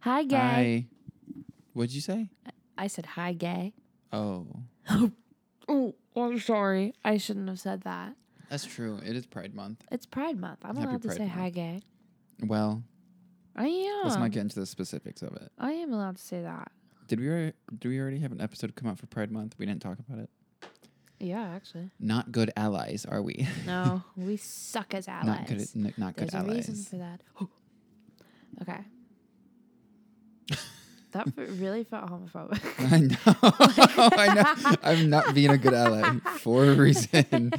Hi, gay. Hi. What'd you say? I said hi, gay. Oh, Oh, I'm sorry. I shouldn't have said that. that's true. It is Pride Month. It's Pride Month. I'm Happy allowed to say Month. hi, gay. Well, I am. let's not get into the specifics of it. I am allowed to say that. Did we already, did we already have an episode come out for Pride Month? We didn't talk about it. Yeah, actually. Not good allies, are we? No, we suck as allies. not good. n- Not good There's a reason for that. okay. That really felt homophobic. I know. I know. I'm not being a good ally for a reason.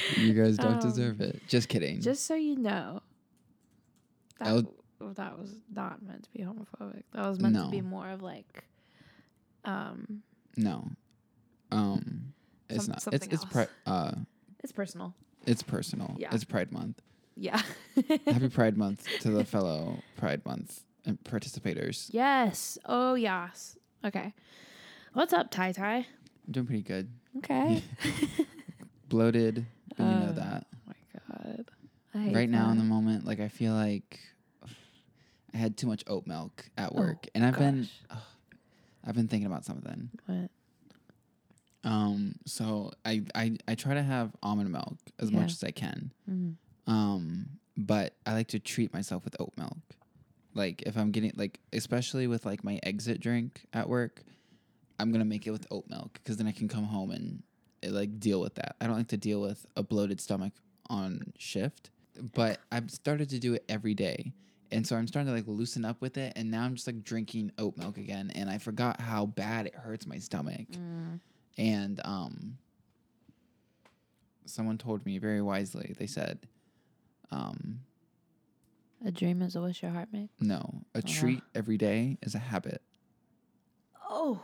you guys don't Um, deserve it. Just kidding. Just so you know, that, that was not meant to be homophobic. That was meant to be more of like, um, no. Um, it's Some- not. It's it's pri- uh it's personal. it's personal. Yeah. It's Pride Month. Yeah. Happy Pride Month to the fellow Pride Month and participators. yes. Oh yes. Okay. What's up, Ty Ty? I'm doing pretty good. Okay. Bloated, but you know Uh, that. oh my god. I hate Right now in the moment, like I feel like I had too much oat milk at Oh, work, and I've been gosh. ugh, I've been thinking about something. What? Um, so I I I try to have almond milk as Yeah. much as I can. Mm. Um, but I like to treat myself with oat milk. Like if I'm getting like especially with like my exit drink at work, I'm to make it with oat milk cuz then I can come home and eh, like deal with that. I don't like to deal with a bloated stomach on shift, but I've started to do it every day. And so I'm starting to like loosen up with it and now I'm just like drinking oat milk again and I forgot how bad it hurts my stomach Mm. and um someone told me very wisely they said um A dream is a wish your heart makes. no a Uh. treat every day is a habit Oh,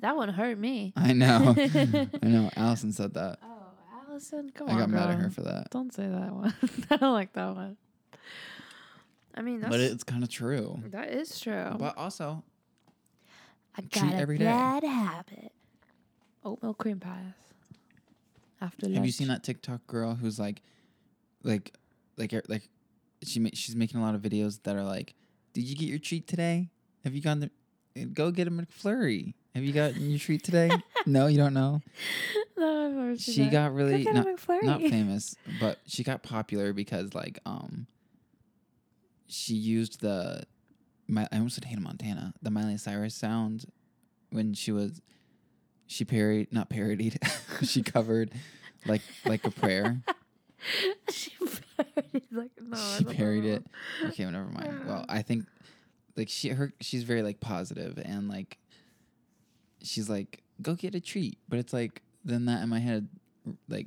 that one hurt me. i know i know allison said that Oh, Allison, come i on. I got mad at her for that Don't say that one. I don't like that one. I mean, that's but it's kind of true that is true. but also I treat got a every day. bad habit. Oatmeal cream pies. After lunch. have you seen that tiktok girl who's like like like like she ma- she's making a lot of videos that are like did you get your treat today? Have you gone to go get a mcflurry. Have you gotten your treat today? No you don't know. No, I've never seen she that. got really not, not famous, but she got popular because like um she used the my I almost said Hannah Montana, the Miley Cyrus sound when she was she parodied not parodied, she covered like like a prayer. she like no. She parried know. it. Okay, well, never mind. Well, I think like she her she's very like positive and like she's like go get a treat, but it's like then that in my head like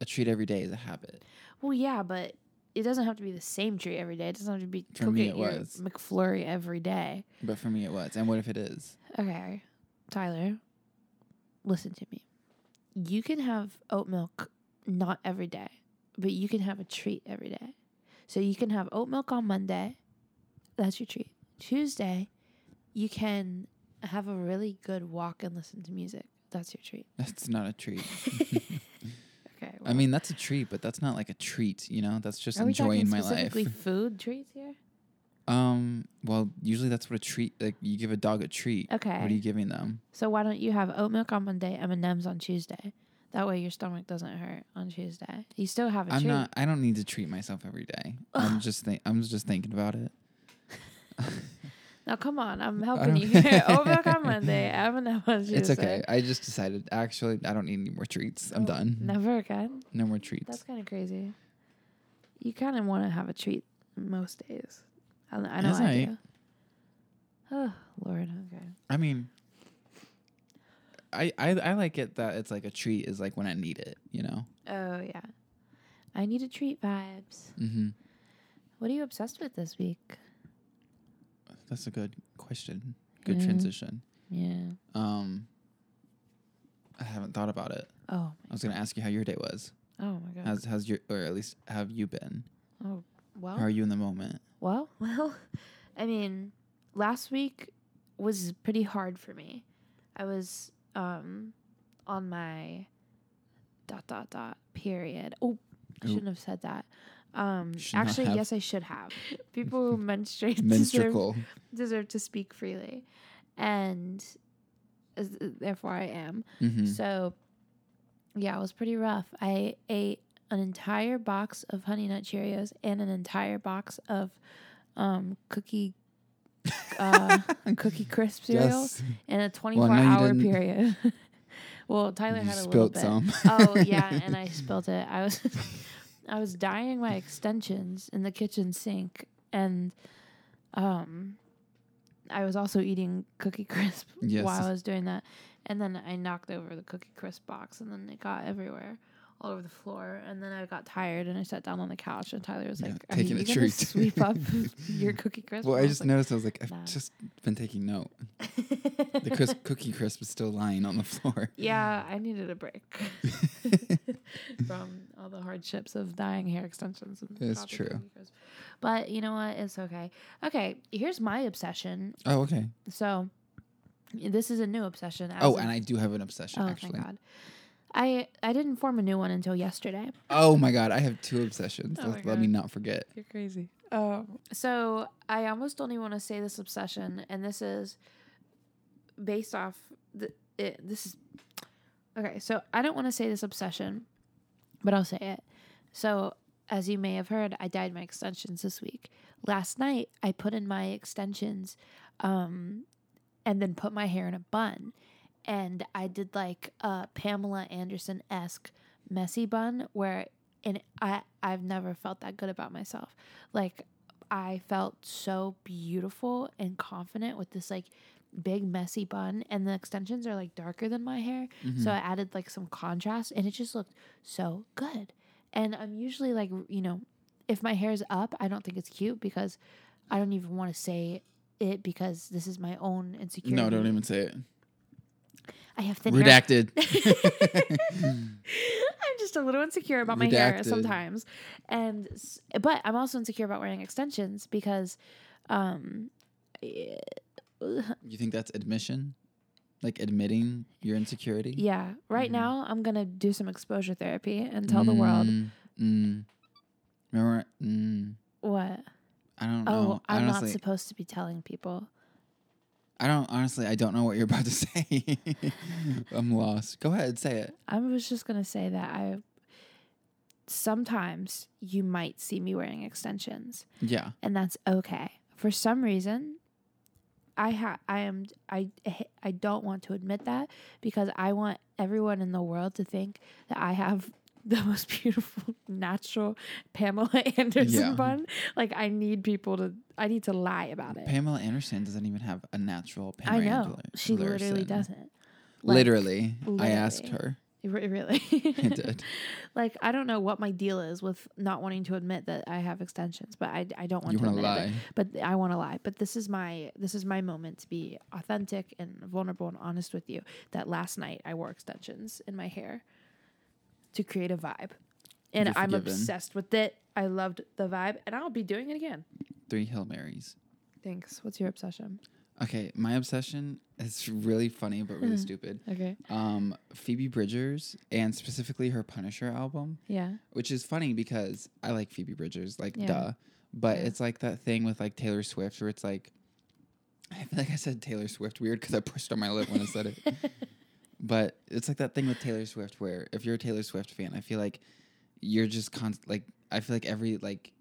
a treat every day is a habit. Well, yeah, but it doesn't have to be the same treat every day. It doesn't have to be For me, it was. McFlurry every day. But for me, it was. And what if it is? Okay, Tyler, listen to me. You can have oat milk not every day, but you can have a treat every day. So you can have oat milk on Monday. That's your treat. Tuesday, you can have a really good walk and listen to music. That's your treat. That's not a treat. Okay. I mean, that's a treat, but that's not like a treat. You know, that's just are enjoying my specifically life. food treats here? Um. Well, usually that's what a treat. Like you give a dog a treat. Okay. What are you giving them? So why don't you have oat milk on Monday, M and M's on Tuesday? That way your stomach doesn't hurt on Tuesday. You still have a I'm treat. not. I don't need to treat myself every day. I'm just. Think, I'm just thinking about it. Now come on, I'm helping you here. On Monday, M and M's on Tuesday. It's okay. I just decided. Actually, I don't need any more treats. I'm Oh, done. Never again. No more treats. That's kind of crazy. You kind of want to have a treat most days. I, I know I- do. Oh Lord, okay. I mean, I, I I like it that it's like a treat is like when I need it. You know. Oh yeah, I need a treat vibes. Mm-hmm. What are you obsessed with this week? That's a good question. Good transition. Yeah. Um, I haven't thought about it. Oh. I was gonna ask you how your day was. Oh my god. How's how's your or at least have you been? oh well. How are you in the moment? Well, well, I mean, last week was pretty hard for me. I was um on my dot dot dot period. Oh, I Ooh. shouldn't have said that. Um, Should not actually, have. yes, I should have. People who menstruate deserve, Menstrual. deserve to speak freely, and as- therefore I am. hmm So, yeah, it was pretty rough. I ate an entire box of Honey Nut Cheerios and an entire box of um, cookie uh, cookie crisp cereal Yes. in a 24 no, you hour period. well, Tyler You had a little bit. some. oh yeah, and I spilled it. I was I was dyeing my extensions in the kitchen sink, and um, I was also eating Cookie Crisp Yes. while I was doing that, and then I knocked over the Cookie Crisp box, and then it got everywhere. All over the floor, and then I got tired, and I sat down on the couch, and Tyler was Yeah, like, "Are taking you a gonna treat." sweep up your cookie crisp?" Well, And I just like, noticed. I was like, I've "Nah." just been taking note. The crisp, cookie crisp is still lying on the floor. Yeah, I needed a break from all the hardships of dyeing hair extensions. And It's true. But you know what? It's okay. Okay, here's my obsession. oh, okay. So this is a new obsession. Oh, and I do have an obsession oh actually. thank God. I I didn't form a new one until yesterday. Oh my god, I have two obsessions. Oh let, my let me not forget. You're crazy. Oh. So I almost only want to say this obsession, and this is based off the. It, this is okay. So I don't want to say this obsession, but I'll say it. So as you may have heard, I dyed my extensions this week. Last night, I put in my extensions, um, and then put my hair in a bun, and I did like a Pamela Anderson esque messy bun where and I I've never felt that good about myself. Like I felt so beautiful and confident with this like big messy bun and the extensions are like darker than my hair. Mhm. So I added like some contrast and it just looked so good. And I'm usually like, you know, if my hair's up, I don't think it's cute because I don't even want to say it because this is my own insecurity. no, don't even say it. I have thin hair. Redacted. I'm just a little insecure about my hair sometimes, and but I'm also insecure about wearing extensions because, um, eh, you think that's admission? Like admitting your insecurity? yeah. Right Mhm. now, I'm gonna do some exposure therapy and tell the world Mm, mm. Remember? Mm, what. I don't Oh, know. I'm not supposed to be telling people. I don't. Honestly, I don't know what you're about to say. I'm lost. Go ahead, say it. I was just gonna say that I. Sometimes you might see me wearing extensions. Yeah. and that's okay. For some reason, I ha- I am I I don't want to admit that because I want everyone in the world to think that I have the most beautiful natural Pamela Anderson Yeah. bun. Like I need people to I need to lie about it. Pamela Anderson doesn't even have a natural I Pamela know. Anderson. She literally doesn't. Like, literally, I asked her. Re- Really? I did. like I don't know what my deal is with not wanting to admit that I have extensions, but I, I don't want You to admit it. lie? but I want to lie. But this is my this is my moment to be authentic and vulnerable and honest with you. That last night I wore extensions in my hair to create a vibe, and You're I'm forgiven. obsessed with it. I loved the vibe, and I'll be doing it again. Three Hail Marys. Thanks. What's your obsession? Okay, my obsession is really funny but really stupid. Okay. Um, Phoebe Bridgers and specifically her Punisher album, Yeah. which is funny because I like Phoebe Bridgers, like Yeah. duh. But Yeah. it's like that thing with like Taylor Swift where it's like, I feel like I said Taylor Swift weird because I pushed on my lip when I said it. But it's like that thing with Taylor Swift where if you're a Taylor Swift fan, I feel like you're just const like I feel like every like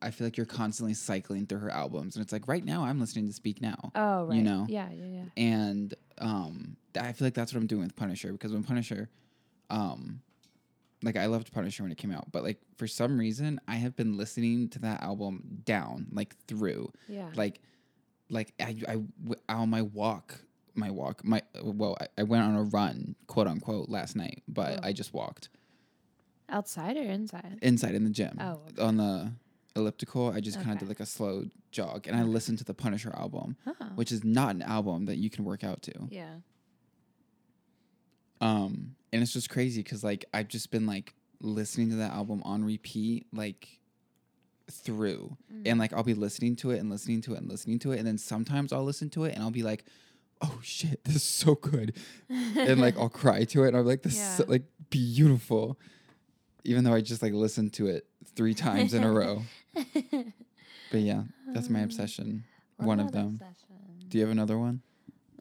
I feel like you're constantly cycling through her albums and it's like right now I'm listening to Speak Now. Oh right. You know? Yeah. Yeah. Yeah. And um I feel like that's what I'm doing with Punisher because when Punisher um like I loved Punisher when it came out, but like for some reason I have been listening to that album down like through Yeah. like like I, I on my walk my walk my well I, I went on a run quote unquote last night but Oh. I just walked Outside or inside? inside in the gym Oh, okay. on the elliptical I just kind of did like a slow jog and I listened to the Punisher album Oh. which is not an album that you can work out to yeah. um and it's just crazy because like I've just been like listening to that album on repeat like through Mm. and like I'll be listening to it and listening to it and listening to it and then sometimes I'll listen to it and I'll be like oh shit this is so good and like I'll cry to it and I'm like this is so, like beautiful even though I just like listened to it three times in a row. But yeah, that's my Um, obsession. One of them. obsession? Do you have another one?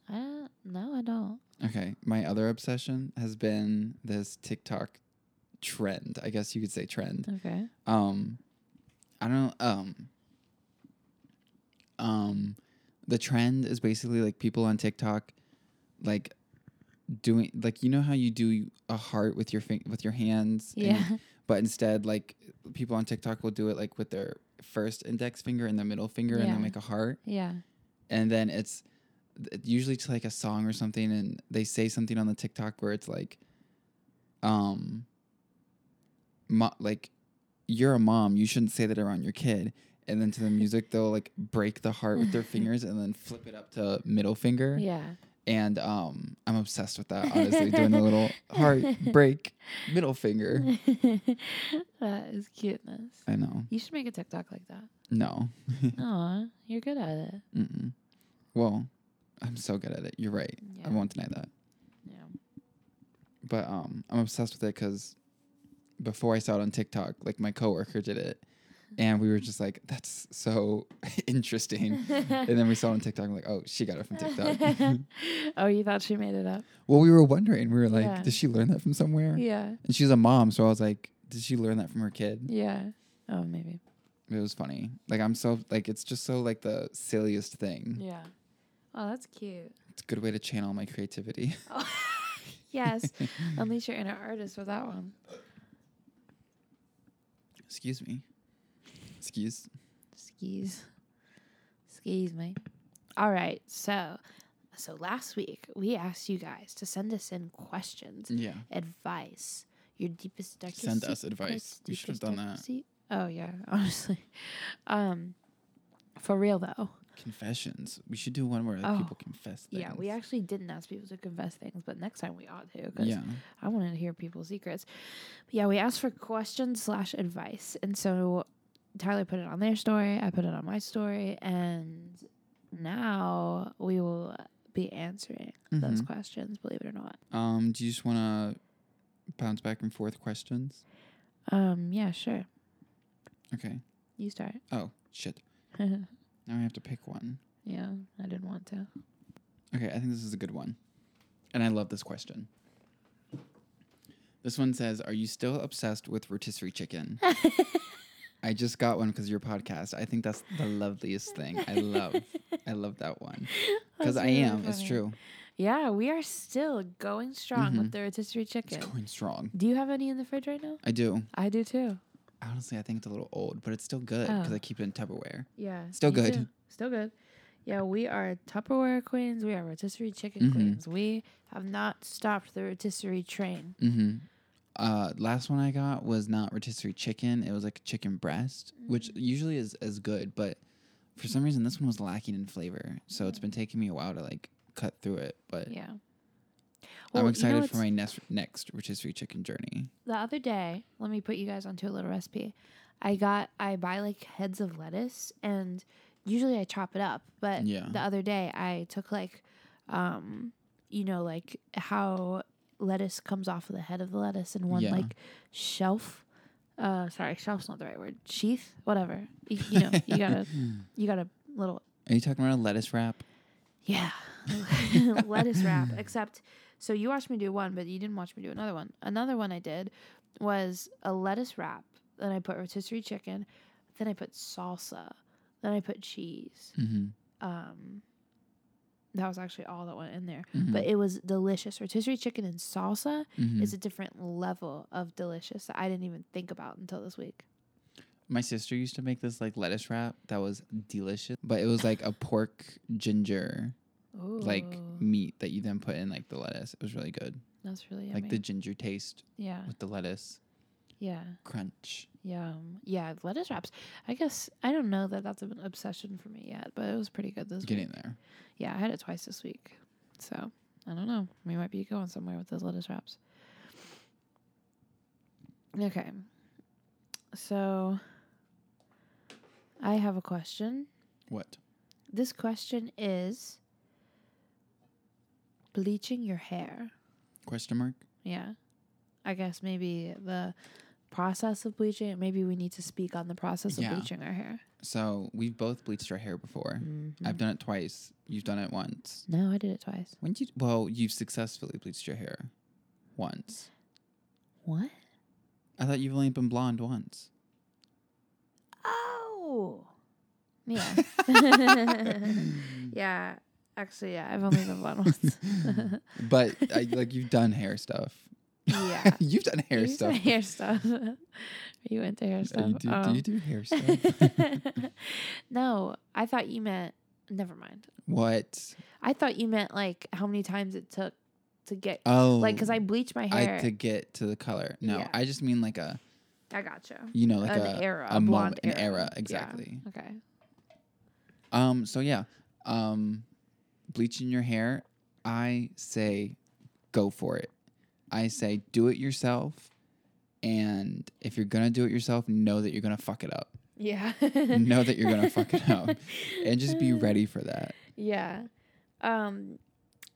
I don't, no, I don't. Okay, my other obsession has been this TikTok trend. I guess you could say trend. Okay. Um, I don't know. Um, um, the trend is basically like people on TikTok, like doing like you know how you do a heart with your fin- with your hands. and- Yeah. but instead, like people on TikTok will do it like with their first index finger and the middle finger, and Yeah. they'll make a heart, Yeah. and then it's usually to like a song or something, and they say something on the TikTok where it's like, um, mo- like you're a mom, you shouldn't say that around your kid. And then to the music, they'll like break the heart with their fingers and then flip it up to middle finger. Yeah. And um, I'm obsessed with that. Honestly, doing the little heart break middle finger. that is cuteness. I know. You should make a TikTok like that. No. Aw, you're good at it. Mm-mm. Well, I'm so good at it. You're right. Yeah. I won't deny that. Yeah. But um, I'm obsessed with it because before I saw it on TikTok, like my coworker did it, and we were just like, "That's so interesting." and then we saw it on TikTok. I'm like, "Oh, she got it from TikTok." oh, you thought she made it up? well, we were wondering. We were like, Yeah. "Did she learn that from somewhere?" Yeah. And she's a mom, so I was like, "Did she learn that from her kid?" Yeah. Oh, maybe. It was funny. Like I'm so like it's just so like the silliest thing. Yeah. Oh, that's cute. It's a good way to channel my creativity. Oh. yes. Unleash your inner artist with that one. Excuse me. Excuse. Skis. Skis, mate. All right. So, so last week we asked you guys to send us in questions, Yeah. advice, your deepest darkest. Send us advice. We should have done that. se- oh yeah, honestly. Um, for real though. Confessions. We should do one where Oh, people confess things. Yeah, we actually didn't ask people to confess things, but next time we ought to because Yeah. I wanted to hear people's secrets. But yeah, we asked for questions slash advice, and so Tyler put it on their story. I put it on my story, and now we will be answering those Mhm. questions. Believe it or not. Um, do you just want to bounce back and forth questions? Um. Yeah. Sure. Okay. You start. Oh, shit. Now I have to pick one. yeah. I didn't want to. Okay, I think this is a good one. And I love this question. This one says, "Are you still obsessed with rotisserie chicken?" I just got one because your podcast. I think that's the loveliest thing. I love, I love that one because I really am. It's true. Yeah, we are still going strong Mhm. with the rotisserie It's chicken. going strong. Do you have any in the fridge right now? I do. I do too. Honestly, I think it's a little old, but it's still good because Oh. I keep it in Tupperware. Yeah. Still good. too. Still good. Yeah, we are Tupperware queens. We are rotisserie chicken Mhm. queens. We have not stopped the rotisserie train. Mm-hmm. Uh, last one I got was not rotisserie chicken. It was like chicken breast, which Mm. usually is as good, but for some reason this one was lacking in flavor. So it's been taking me a while to like cut through it. But Yeah. I'm you know excited for my next next rotisserie chicken journey. The other day, let me put you guys onto a little recipe. I got I buy like heads of lettuce and usually I chop it up, but Yeah. the other day I took like um you know like how lettuce comes off of the head of the lettuce in one Yeah. like shelf. Uh sorry, shelf's not the right word. Sheath, whatever. You, you know, you got a you got a little Are you talking about a lettuce wrap? yeah. lettuce wrap. Except, so you watched me do one, but you didn't watch me do another one. Another one I did was a lettuce wrap. Then I put rotisserie chicken. Then I put salsa. Then I put cheese. Mm-hmm. Um, that was actually all that went in there. Mhm. But it was delicious. Rotisserie chicken and salsa Mhm. is a different level of delicious that I didn't even think about until this week. My sister used to make this like lettuce wrap that was delicious, but it was like a pork ginger Ooh, like meat that you then put in like the lettuce. It was really good. that's really yummy. Like the ginger taste yeah, with the lettuce yeah. crunch. Yum. Yeah, lettuce wraps. I guess I don't know that that's an obsession for me yet, but it was pretty good this Getting week. there. Yeah, I had it twice this week. So I don't know. We might be going somewhere with those lettuce wraps. Okay. So I have a question. What? This question is bleaching your hair. Question mark? Yeah. I guess maybe the process of bleaching. Maybe we need to speak on the process of Yeah. bleaching our hair. So we've both bleached our hair before. Mhm. I've done it twice. You've done it once. no, I did it twice. When did you? Well, you've successfully bleached your hair once. What? I thought you've only been blonde once. Oh. Yeah. yeah. Actually, yeah. I've only been blonde once. but I, like you've done hair stuff. you've done hair You said stuff. Hair stuff. You into hair stuff? you do, do Oh. you do hair stuff? no, I thought you meant. Never mind. what? I thought you meant like how many times it took to get Oh, like because I bleached my I hair. to get to the color. No, Yeah. I just mean like a I gotcha. you know like an a era, a a blonde moment, an era. era Yeah. exactly. Okay. Um. So yeah, um, bleaching your hair. I say, go for it. I say, do it yourself. And if you're gonna do it yourself, know that you're gonna fuck it up. Yeah. know that you're gonna fuck it up, and just be ready for that. Yeah. Um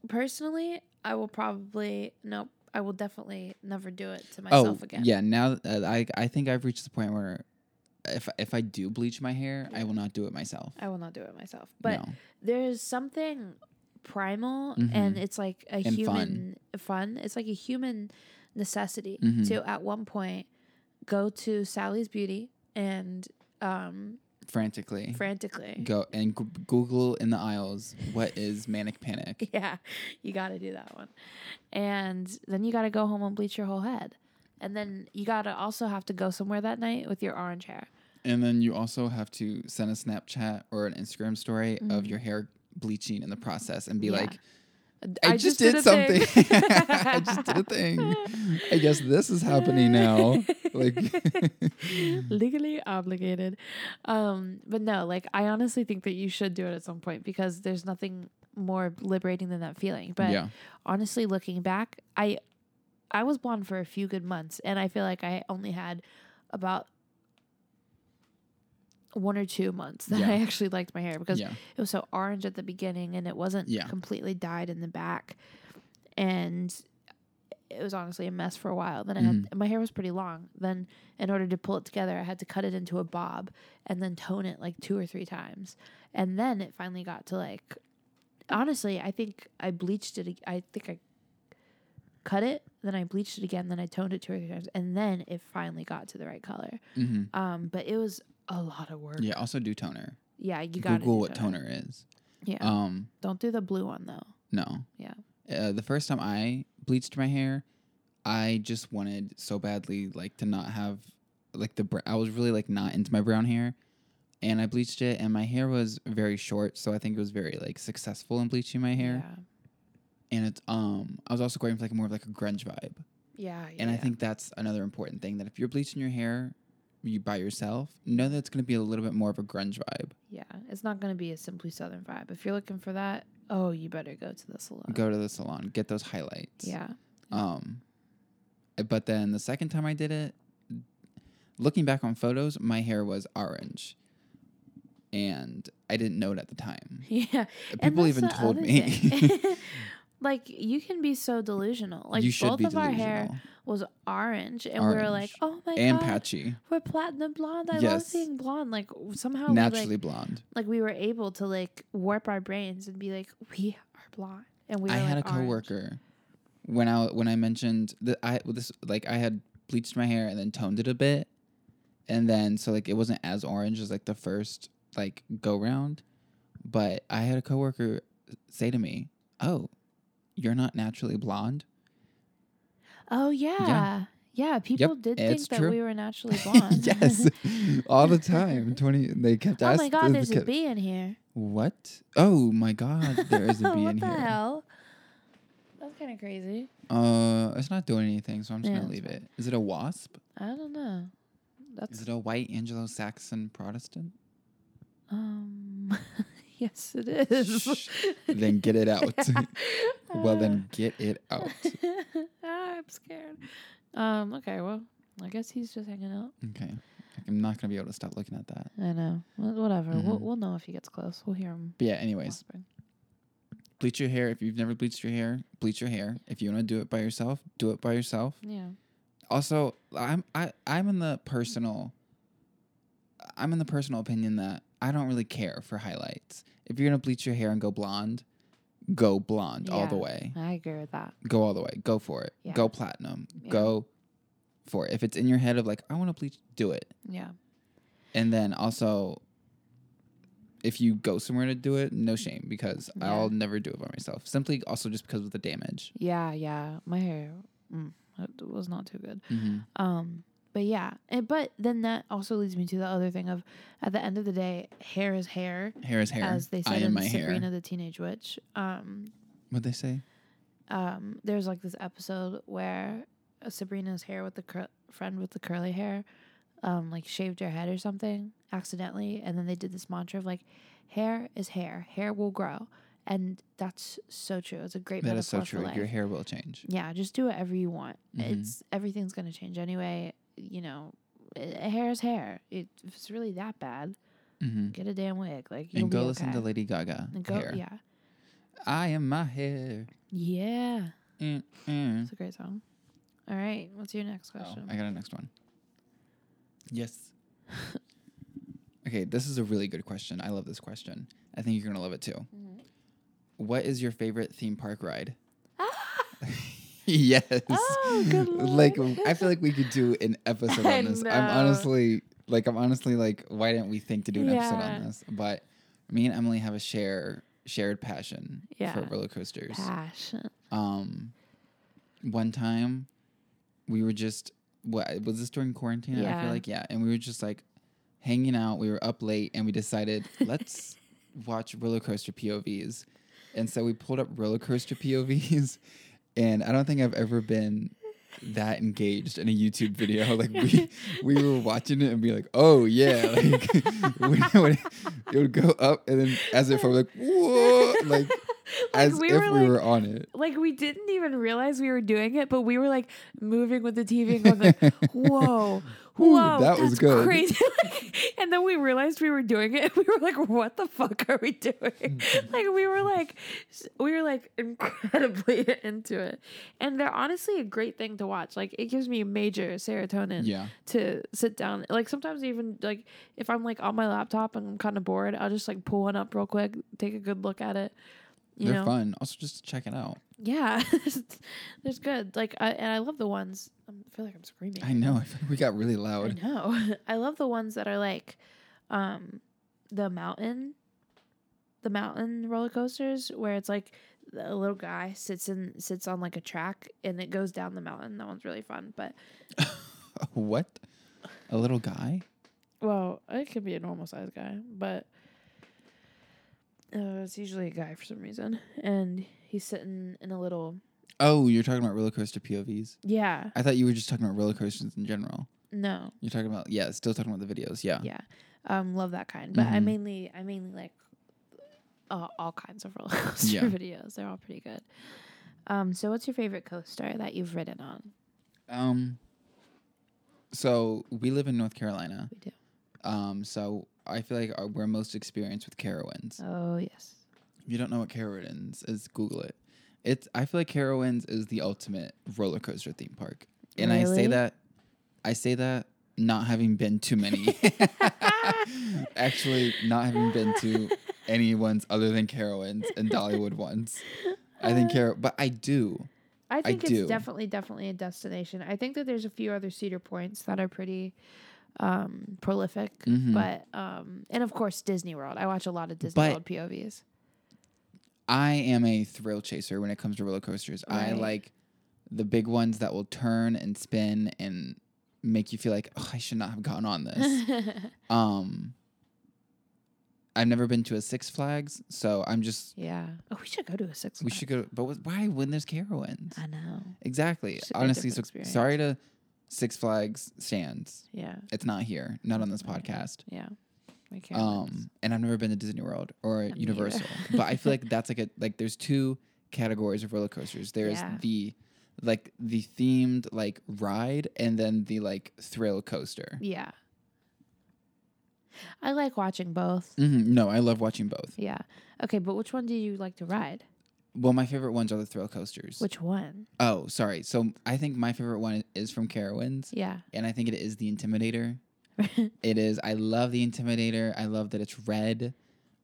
personally, I will probably nope, I will definitely never do it to myself oh, again. yeah. Now uh, I I think I've reached the point where if if I do bleach my hair, I will not do it myself. I will not do it myself. But no. there's something primal and Mhm. it's like a And human fun. It's like a human necessity Mhm. to at one point go to Sally's Beauty and um frantically frantically go and g- Google in the aisles what is manic panic. Yeah, you got to do that one. And then you got to go home and bleach your whole head. And then you got to also have to go somewhere that night with your orange hair. And then you also have to send a Snapchat or an Instagram story of Mhm. your hair bleaching in the process and be Yeah. like, I, just, did, a something. I just did a thing. I guess this is happening now. Like, legally obligated. Um, but no, like I honestly think that you should do it at some point because there's nothing more liberating than that feeling. But yeah. honestly looking back, I I was blonde for a few good months and I feel like I only had about one or two months that Yeah. I actually liked my hair because Yeah. it was so orange at the beginning and it wasn't Yeah. completely dyed in the back. And it was honestly a mess for a while. Then I had Mm-hmm. my hair was pretty long. Then in order to pull it together, I had to cut it into a bob and then tone it like two or three times. And then it finally got to like honestly, I think I bleached it I think I cut it, then I bleached it again, then I toned it two or three times, and then it finally got to the right color. hmm Um, but it was a lot of work. Yeah. Also do toner. Yeah, you got to Google what toner is. Yeah. Um, Don't do the blue one though. no. Yeah. Uh, the first time I bleached my hair, I just wanted so badly like to not have like the br- I was really like not into my brown hair, and I bleached it, and my hair was very short, so I think it was very like successful in bleaching my hair. Yeah. And it's um I was also going for like more of like a grunge vibe, Yeah. and I think that's another important thing that if you're bleaching your hair, you by yourself, know that it's gonna be a little bit more of a grunge vibe. yeah, it's not gonna be a simply southern vibe. If you're looking for that, oh, you better go to the salon. Go to the salon, get those highlights. Yeah. Um, uh, but then the second time I did it, looking back on photos, my hair was orange, and I didn't know it at the time. Yeah. People even told me. like you can be so delusional. Like you both of our hair was orange, and we were like, "Oh my and god, And patchy, we're platinum blonde. I love Yes. seeing blonde." Like somehow we naturally like, blonde. like we were able to like warp our brains and be like, "We are blonde," and we. I had like, a orange. coworker when I when I mentioned that I this like I had bleached my hair and then toned it a bit, and then so like it wasn't as orange as like the first like go round, but I had a coworker say to me, "Oh, you're not naturally blonde." Oh yeah. Yeah, people did think that true. we were naturally blonde. yes, all the time. Twenty. They kept oh asking. my god, there's a bee in here. What? Oh my god, there is a bee in here. what the hell? That's kind of crazy. Uh, it's not doing anything, so I'm just Yeah, gonna leave it. Is it a wasp? I don't know. That's Is it a white Anglo-Saxon Protestant? um. yes, it is. Shh. then get it out. well, then get it out. ah, I'm scared. Um. Okay. Well, I guess he's just hanging out. Okay. I'm not gonna be able to stop looking at that. I know. Well, whatever. We'll Mhm. we'll know if he gets close. We'll hear him. But yeah. Anyways, whispering. bleach your hair. If you've never bleached your hair, bleach your hair. If you want to do it by yourself, do it by yourself. Yeah. Also, I'm I I'm in the personal. I'm in the personal opinion that I don't really care for highlights. If you're gonna bleach your hair and go blonde, go blonde all the Yeah. way. I agree with that. Go all the way. Go for it. Yeah. Go platinum. Yeah. Go for it. If it's in your head of like I want to bleach, do it. Yeah. And then also, if you go somewhere to do it, no shame because Yeah. I'll never do it by myself. Simply also just because of the damage. Yeah, yeah. My hair mm, it was not too good. Mm-hmm. Um, but yeah, and, but then that also leads me to the other thing of, at the end of the day, hair is hair, Hair is hair. as they I said in my Sabrina hair. the Teenage Witch. Um, What they say? um, there's like this episode where Sabrina's hair with the cur- friend with the curly hair, um, like shaved her head or something accidentally, and then they did this mantra of like, hair is hair, hair will grow, and that's so true. It's a great That metaphor is so true. Your hair will change. Yeah, just do whatever you want. Mhm. It's everything's gonna change anyway. You know, hair is hair. It, if it's really that bad, Mm-hmm. get a damn wig. Like And go listen to. Lady Gaga. And go, hair. yeah, I am my hair. yeah. Mm, mm. It's a great song. All right, what's your next Oh, question? I got a next one. Yes. okay, this is a really good question. I love this question. I think you're gonna love it too. Mhm. What is your favorite theme park ride? yes. Oh, good like lord. I feel like we could do an episode on this. I'm honestly like I'm honestly like why didn't we think to do an episode on this? But me and Emily have a share shared passion for roller coasters. Passion. Um, one time, we were just what was this during quarantine? I feel like yeah, and we were just like hanging out. We were up late, and we decided let's watch roller coaster POVs, and so we pulled up roller coaster POVs, and I don't think I've ever been that engaged in a YouTube video. Like we we were watching it and be like, oh yeah, like it would go up, and then as if we're like whoa, like as we if were, we like- were on it. Like we didn't even realize we were doing it, but we were like moving with the TV and going like, "Whoa, Whoa, that was good. crazy!" and then we realized we were doing it. We were like, "What the fuck are we doing?" like we were like, we were like incredibly into it, and they're honestly a great thing to watch. Like it gives me major serotonin Yeah. to sit down. Like sometimes even like if I'm like on my laptop and I'm kind of bored, I'll just like pull one up real quick, take a good look at it. You They're know, fun. Also, just to check it out. yeah, there's good. Like, I, and I love the ones. um, I feel like I'm screaming. I know. I feel like we got really loud. I know. I love the ones that are like, um, the mountain, the mountain roller coasters where it's like a little guy sits in sits on like a track and it goes down the mountain. That one's really fun. But what? A little guy? well, it could be a normal sized guy, but uh, it's usually a guy for some reason, and he's sitting in a little. Oh, you're talking about roller coaster POVs. Yeah. I thought you were just talking about roller coasters in general. No. You're talking about yeah, still talking about the videos. Yeah. yeah um love that kind but i Mhm. mainly i mainly like uh, all kinds of roller coaster Yeah. videos they're all pretty good um so what's your favorite coaster that you've ridden on Um. So we live in North Carolina. we do Um. So I feel like uh, we're most experienced with Carowinds. oh yes If you don't know what Carowinds is, Google it. It's I feel like Carowinds is the ultimate roller coaster theme park, and I say that I say that not having been to many, actually not having been to any ones other than Carowinds and Dollywood ones. I think Carrow, but I do. i think it's do. definitely definitely a destination i think that there's a few other cedar points that are pretty um prolific Mhm. but um and of course disney world i watch a lot of disney But- world povs I am a thrill chaser when it comes to roller coasters. I like the big ones that will turn and spin and make you feel like, oh, I should not have gotten on this. um, I've never been to a Six Flags, so I'm just yeah oh we should go to a six we should go. But wh- why when there's Carowinds? i know Exactly. Should be a Honestly, so experience. sorry to Six Flags stands. yeah It's not here, not on this podcast. yeah We can't Um, and I've never been to Disney World or. Universal, but I feel like that's like a like there's two categories of roller coasters. There's Yeah. the like the themed like ride and then the like thrill coaster. Yeah. I like watching both. hmm No, I love watching both. Yeah. Okay, but which one do you like to ride? Well, my favorite ones are the thrill coasters. Which one? oh, sorry. So I think my favorite one is from Carowinds, Yeah. and I think it is the Intimidator. It is. I love the Intimidator. I love that it's red.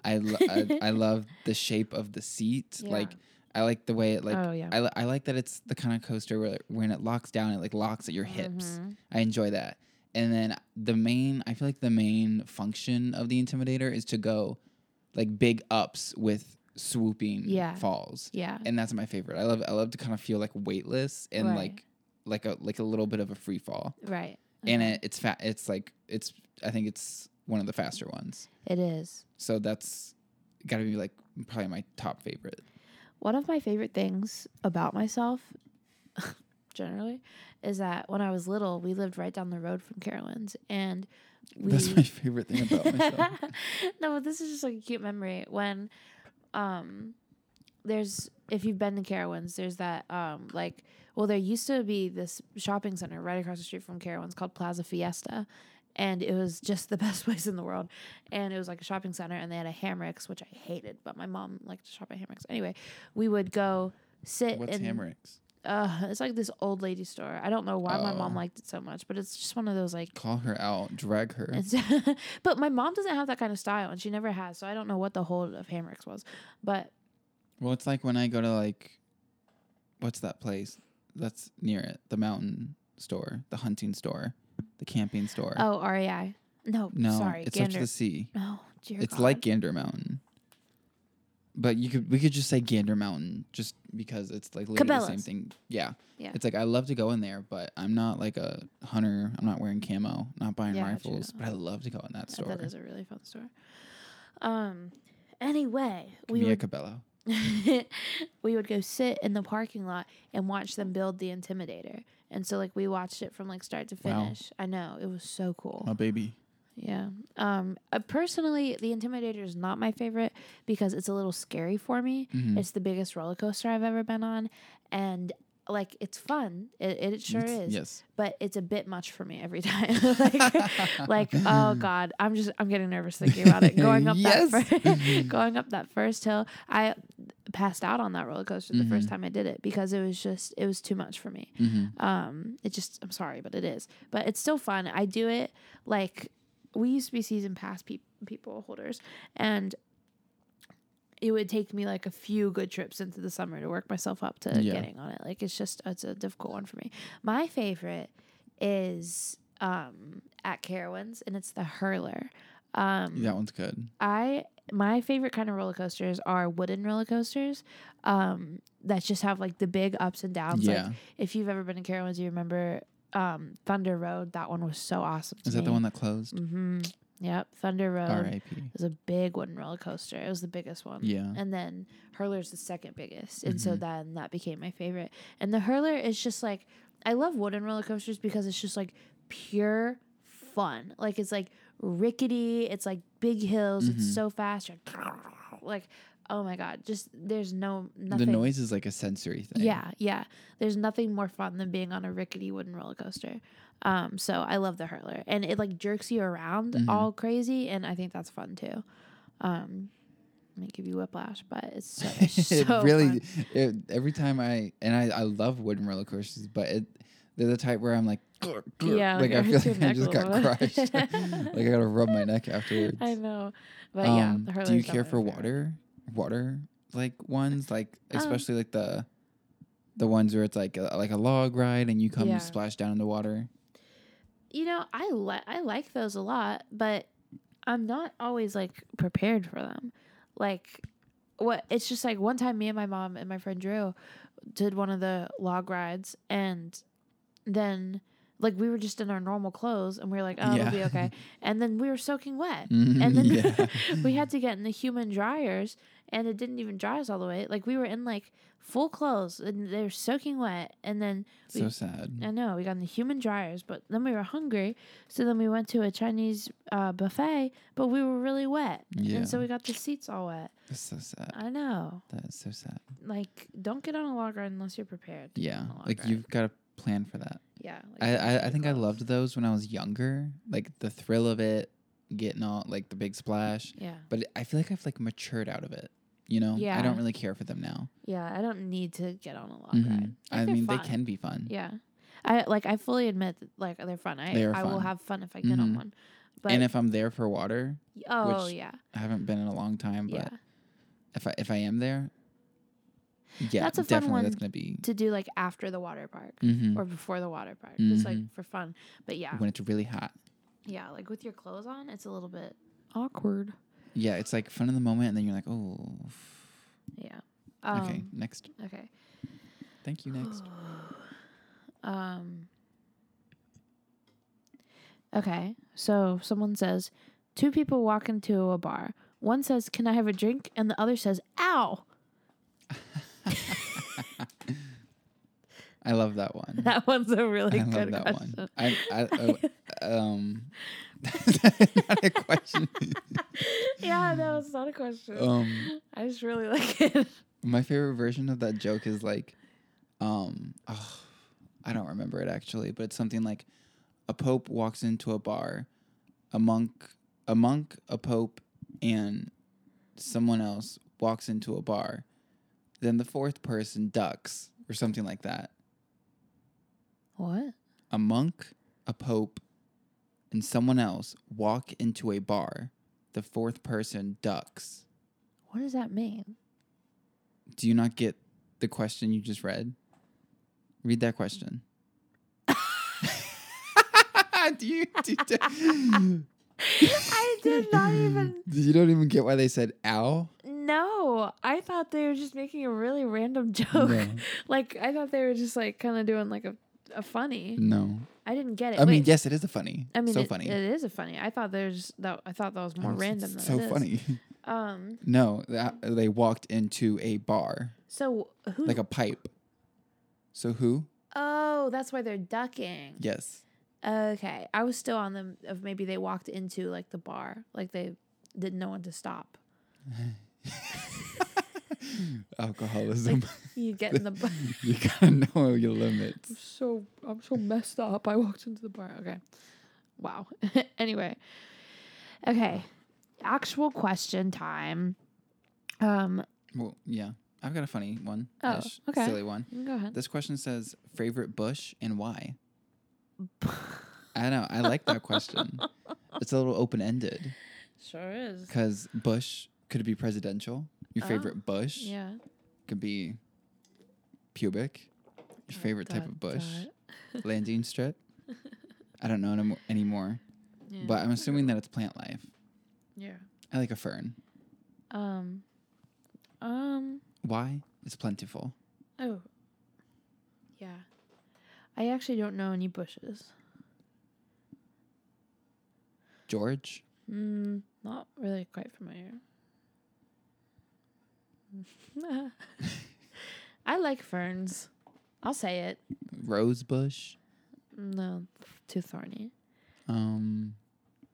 I, lo- I, I love the shape of the seat. Yeah. Like I like the way it like. oh yeah. I, li- I like that it's the kind of coaster where when it locks down, it like locks at your hips. Mhm. I enjoy that. And then the main, I feel like the main function of the Intimidator is to go like big ups with swooping Yeah. falls, Yeah. and that's my favorite. I love I love to kind of feel like weightless and Right. like like a like a little bit of a free fall. Right. And uh-huh. it it's fat. It's like it's I think it's one of the faster ones. It is. So that's got to be like probably my top favorite. One of my favorite things about myself, generally, is that when I was little, we lived right down the road from Carowinds, and we. That's my favorite thing about myself. no, but this is just like a cute memory. When, um, there's if you've been to Carowinds, there's that um like well there used to be this shopping center right across the street from Carowinds called Plaza Fiesta, and it was just the best place in the world. And it was like a shopping center, and they had a Hamrick's, which I hated, but my mom liked to shop at Hamrick's. Anyway, we would go sit What's in Hamrick's? Uh, it's like this old lady store. I don't know why my mom Oh. liked it so much, but it's just one of those like. Call her out. Drag her. But my mom doesn't have that kind of style, and she never has. So I don't know what the whole of Hamrick's was, but Well, it's like when I go to like, what's that place that's near it? The mountain store, the hunting store, the camping store. oh REI. No, no, sorry, it's Gander. the sea. no, dear it's God. like Gander Mountain. But you could we could just say Gander Mountain just because it's like literally the same thing. Yeah. Yeah. It's like I love to go in there, but I'm not like a hunter. I'm not wearing camo, not buying Yeah, rifles, true. but I love to go in that store. That is a really fun store. Um. Anyway, we Mia would Cabello. we would go sit in the parking lot and watch them build the Intimidator, and so like we watched it from like start to Wow. finish. I know it was so cool. My baby. Yeah. Um. Uh, personally, the Intimidator is not my favorite because it's a little scary for me. Mhm. It's the biggest roller coaster I've ever been on, and like it's fun. It, it sure is. Yes. But it's a bit much for me every time. like, like oh god, I'm just I'm getting nervous thinking about it. Going up Yes. that fir- going up that first hill, I passed out on that roller coaster the first Mhm. time I did it because it was just it was too much for me. Mm-hmm. Um, it just I'm sorry, but it is. But it's still fun. I do it like we used to be season pass pe- people holders, and it would take me like a few good trips into the summer to work myself up to Yeah. getting on it. Like it's just it's a difficult one for me. My favorite is um at Carowinds, and it's the hurler. Um, That one's good. I my favorite kind of roller coasters are wooden roller coasters um, that just have like the big ups and downs. Yeah. Like if you've ever been to Carowinds, you remember um, Thunder Road. That one was so awesome. Is that the one that closed? Mm-hmm. Yep, Thunder Road R.I.P. was a big wooden roller coaster. It was the biggest one. Yeah. And then Hurler's the second biggest. And so Mhm. then that became my favorite. And the Hurler is just like I love wooden roller coasters because it's just like pure fun. Like it's like rickety, it's like big hills, Mhm. it's so fast. You're like oh my god, just there's no nothing The noise is like a sensory thing. yeah, yeah. There's nothing more fun than being on a rickety wooden roller coaster. Um, so I love the hurler, and it like jerks you around Mhm. all crazy, and I think that's fun too. Um, may give you whiplash, but it's so, it's it really it, every time I and I, I love wooden roller coasters, but it they're the type where I'm like Yeah, like, like, I feel like I just got crushed. like I gotta rub my neck afterwards. I know, but yeah, Um, the do you care for water? Water like ones like Um, especially like the the ones where it's like a, like a log ride and you come Yeah. splash down in the water. You know, I like I like those a lot, but I'm not always like prepared for them. Like what it's just like one time me and my mom and my friend Drew did one of the log rides and then like we were just in our normal clothes and we were like, Oh, it'll be okay. And then we were soaking wet. Mhm, And then yeah. we had to get in the human dryers and it didn't even dry us all the way. Like we were in like full clothes and they were soaking wet and then so sad. I know we got in the human dryers, but then we were hungry, so then we went to a Chinese uh, buffet, but we were really wet, Yeah. and so we got the seats all wet. That's so sad. I know, That is so sad. like don't get on a log ride unless you're prepared. Yeah. on a log Like you've got to plan for that. yeah. Like, I, I, I think I loved those when I was younger. Like the thrill of it, getting all like the big splash. Yeah, But I feel like I've like matured out of it. You know, I don't really care for them now. Yeah, I don't need to get on a long Mhm. ride. Like, I mean, fun. they can be fun. Yeah, I like. I fully admit that like they're fun. I They are I will have fun if I get on Mhm. one. But and if I'm there for water, oh yeah, I haven't been in a long time, but yeah, if I if I am there, yeah, That's a fun one that's gonna be to do like after the water park mhm, or before the water park, just like Mhm. for fun. But yeah, when it's really hot. yeah, like with your clothes on, it's a little bit awkward. Yeah, it's like fun in the moment, and then you're like, oh, Yeah. Um, okay, next. Okay. Thank you. Next. Um. Okay, so someone says, two people walk into a bar. One says, "Can I have a drink?" and the other says, "Ow." I love that one. That one's a really I love good that question. one. I, I uh, um, not a question. yeah, no, it's not a question. um, I just really like it. my favorite version of that joke is like, um, oh, I don't remember it actually, but it's something like, a pope walks into a bar, a monk, a monk, a pope, and someone else walks into a bar, then the fourth person ducks or something like that. What? a monk, a pope, and someone else walk into a bar. The fourth person ducks. What does that mean? Do you not get the question you just read? Read that question. do you? Do, do, I did not even. you don't even get why they said "ow." No, I thought they were just making a really random joke. No, Like I thought they were just like kind of doing like a, a funny. no. I didn't get it. I mean, yes, it is a funny. I mean, so it, funny. it is a funny. I thought there's that. I thought that was more Oh, random than So funny. Um. no, that, they walked into a bar So who? like a pipe. So who? oh, that's why they're ducking. Yes. Okay, I was still on them of maybe they walked into like the bar, like they didn't know when to stop. Alcoholism. You get in the bar. you gotta know your limits. so I'm so messed up. I walked into the bar. Okay. Wow. anyway. Okay. Actual question time. Um, Well, yeah, I've got a funny one. Oh, okay. Silly one. go ahead. This question says favorite bush and why. I know. I like that question. it's a little open ended Sure is. because bush could it be presidential. Your Oh, favorite bush Yeah. could be pubic. Your favorite type of bush, landing strip. I don't know anymore, Yeah. but I'm assuming that it's plant life. yeah. I like a fern. Um. Um. Why? It's plentiful. Oh. Yeah. I actually don't know any bushes. George. Mm, not really quite familiar. I like ferns. I'll say it. Rose bush. No, too thorny. Um.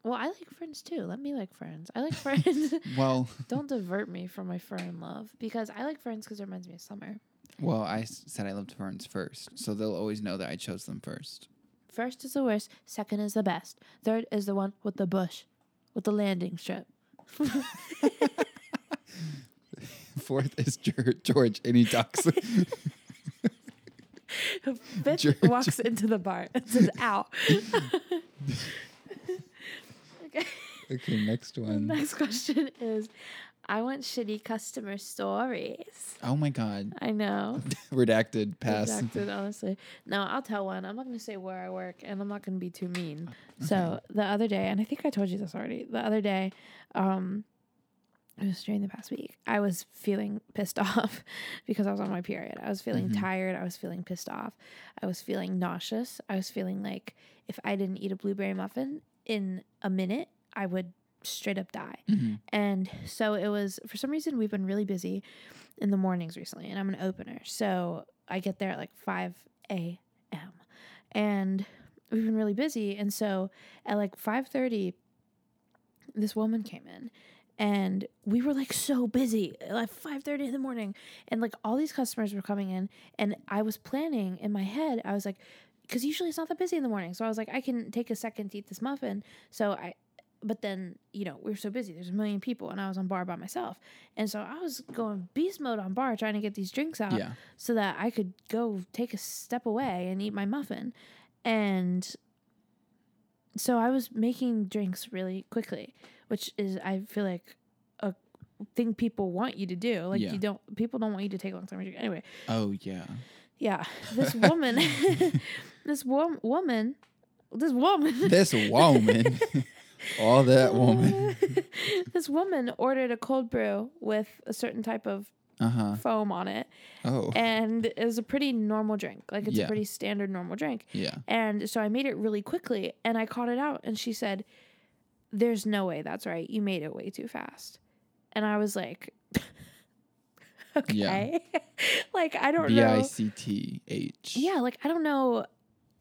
Well, I like ferns too. Let me like ferns. I like ferns. Well. Don't divert me from my fern love because I like ferns because it reminds me of summer. Well, I s- said I loved ferns first, so they'll always know that I chose them first. First is the worst. Second is the best. Third is the one with the bush, with the landing strip. Fourth is George, and he ducks. Fifth George. walks into the bar and says, "Ow." okay. okay, next one. next question is, I want shitty customer stories. Oh my God, I know. redacted. Pass. Redacted, honestly. No, I'll tell one. I'm not going to say where I work, and I'm not going to be too mean. So the other day, and I think I told you this already. The other day, um, it was during the past week. I was feeling pissed off because I was on my period. I was feeling Mhm. tired. I was feeling pissed off. I was feeling nauseous. I was feeling like if I didn't eat a blueberry muffin in a minute, I would straight up die. Mhm. And so it was, for some reason, we've been really busy in the mornings recently, and I'm an opener. So I get there at like 5 a.m. And we've been really busy. And so at like 5.30, this woman came in and we were like so busy like 5.30 in the morning and like all these customers were coming in and i was planning in my head i was like because usually it's not that busy in the morning so i was like i can take a second to eat this muffin so i but then you know we were so busy. There's a million people, and I was on bar by myself, and so I was going beast mode on bar trying to get these drinks out Yeah. so that I could go take a step away and eat my muffin. And so I was making drinks really quickly, which is I feel like a thing people want you to do. Like Yeah. you don't people don't want you to take a long drink. Anyway, Oh yeah. yeah, this woman, this wo- woman, this woman, This woman. All that woman. this woman ordered a cold brew with a certain type of Uh huh. foam on it, Oh. and it was a pretty normal drink. Like it's Yeah. a pretty standard normal drink. Yeah. And so I made it really quickly and I caught it out and she said, There's no way that's right. You made it way too fast. And I was like, Okay. like I don't B I know. C T H. Yeah, like I don't know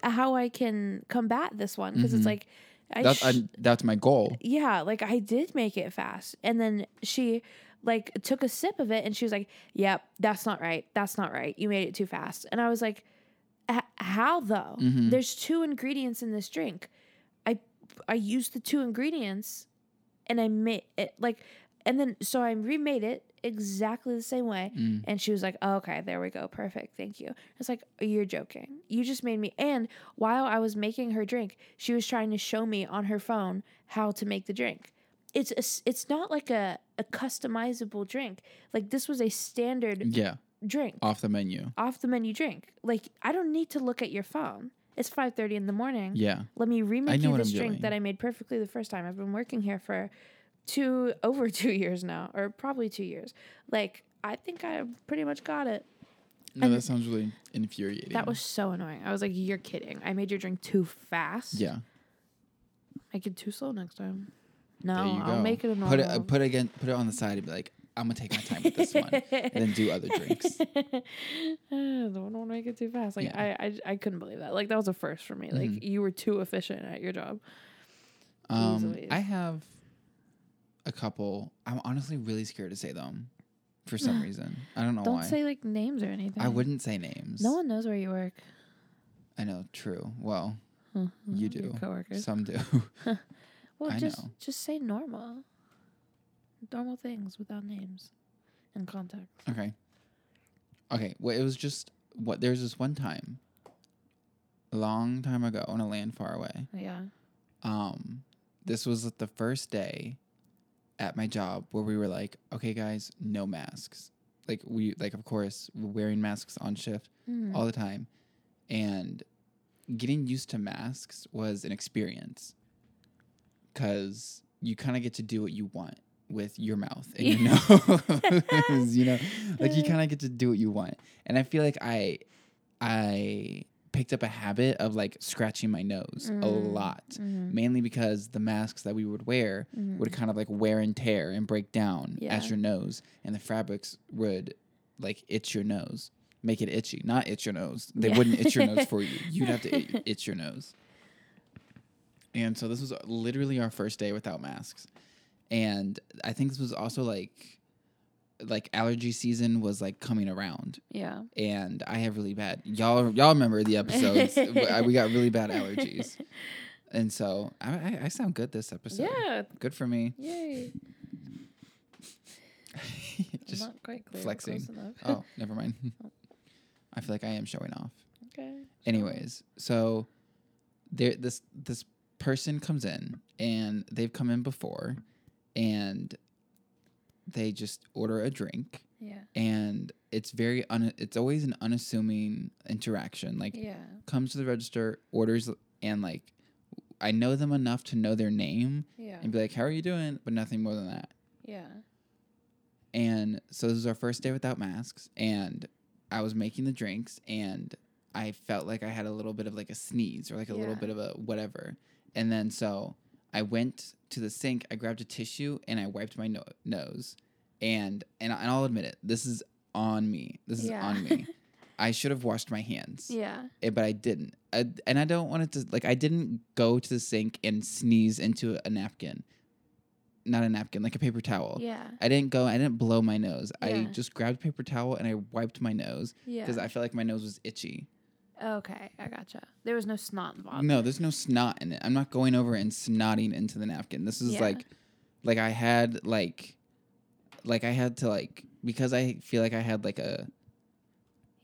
how I can combat this one because Mhm. it's like I That's sh- I, that's my goal. yeah, like I did make it fast. And then she like took a sip of it and she was like, "Yep, that's not right. That's not right. You made it too fast." And I was like, "How though? Mhm. There's two ingredients in this drink. I used the two ingredients and I made it like and then so I remade it exactly the same way Mm. and she was like, oh, okay, there we go. Perfect. Thank you. It's like, you're joking. You just made me. And while I was making her drink, she was trying to show me on her phone how to make the drink. It's a it's not like a, a customizable drink. Like this was a standard Yeah. drink, Off the menu. off the menu drink. Like I don't need to look at your phone. It's 5:30 in the morning. Yeah. Let me remake you this I'm drink doing. that I made perfectly the first time. I've been working here for two over two years now, or probably two years. Like I think I pretty much got it. No, And that sounds really infuriating. That was so annoying. I was like, "You're kidding! I made your drink too fast. Yeah. make it too slow next time. No, I'll go. make it a normal. Put it uh, put again put it on the side and be like, I'm gonna take my time with this one. and then do other drinks. don't, don't make it too fast. Like Yeah. I, I, I couldn't believe that. Like that was a first for me. Like Mhm. you were too efficient at your job. Um. I have a couple. I'm honestly really scared to say them for some reason. I don't know Don't why. say like names or anything. I wouldn't say names. No one knows where you work. I know. True. Well, Mhm, you your do. coworkers. Some do. Well, I just know. just say normal, normal things without names and context. okay. Okay. Well, it was just what. There's this one time, a long time ago, in a land far away. Yeah. um this was the first day at my job where we were like okay guys no masks like we like of course we're wearing masks on shift Mm. all the time and getting used to masks was an experience because you kind of get to do what you want with your mouth and your nose you know like you kind of get to do what you want and i feel like i i picked up a habit of like scratching my nose a Mm. lot Mhm. mainly because the masks that we would wear Mhm. would kind of like wear and tear and break down Yeah. at your nose and the fabrics would like itch your nose make it itchy not itch your nose they Yeah. wouldn't itch your nose for you you'd have to itch your nose and so this was literally our first day without masks and i think this was also like like allergy season was like coming around Yeah. and i have really bad y'all y'all remember the episodes we got really bad allergies and so I, I, sound good this episode Yeah. good for me Yay. just Not quite clear. flexing. Oh never mind i feel like i am showing off okay. anyways so there this this person comes in and they've come in before and they just order a drink Yeah. and it's very un- it's always an unassuming interaction like Yeah. comes to the register orders and like i know them enough to know their name Yeah. and be like how are you doing but nothing more than that Yeah. And so this is our first day without masks, and I was making the drinks, and I felt like I had a little bit of like a sneeze or like a little bit of a whatever. And then so I went to the sink, I grabbed a tissue, and I wiped my no- nose. And and, and I'll admit it, this is on me. This is Yeah. on me. I should have washed my hands, Yeah. eh, but I didn't. I, and I don't want it to like I didn't go to the sink and sneeze into a napkin, not a napkin, like a paper towel. Yeah. I didn't go. I didn't blow my nose. I just grabbed a paper towel and I wiped my nose Yeah. because I felt like my nose was itchy. Okay, I gotcha. There was no snot involved. No, there's no snot in it. I'm not going over and snotting into the napkin. This is Yeah. like, like I had like, like I had to like because I feel like I had like a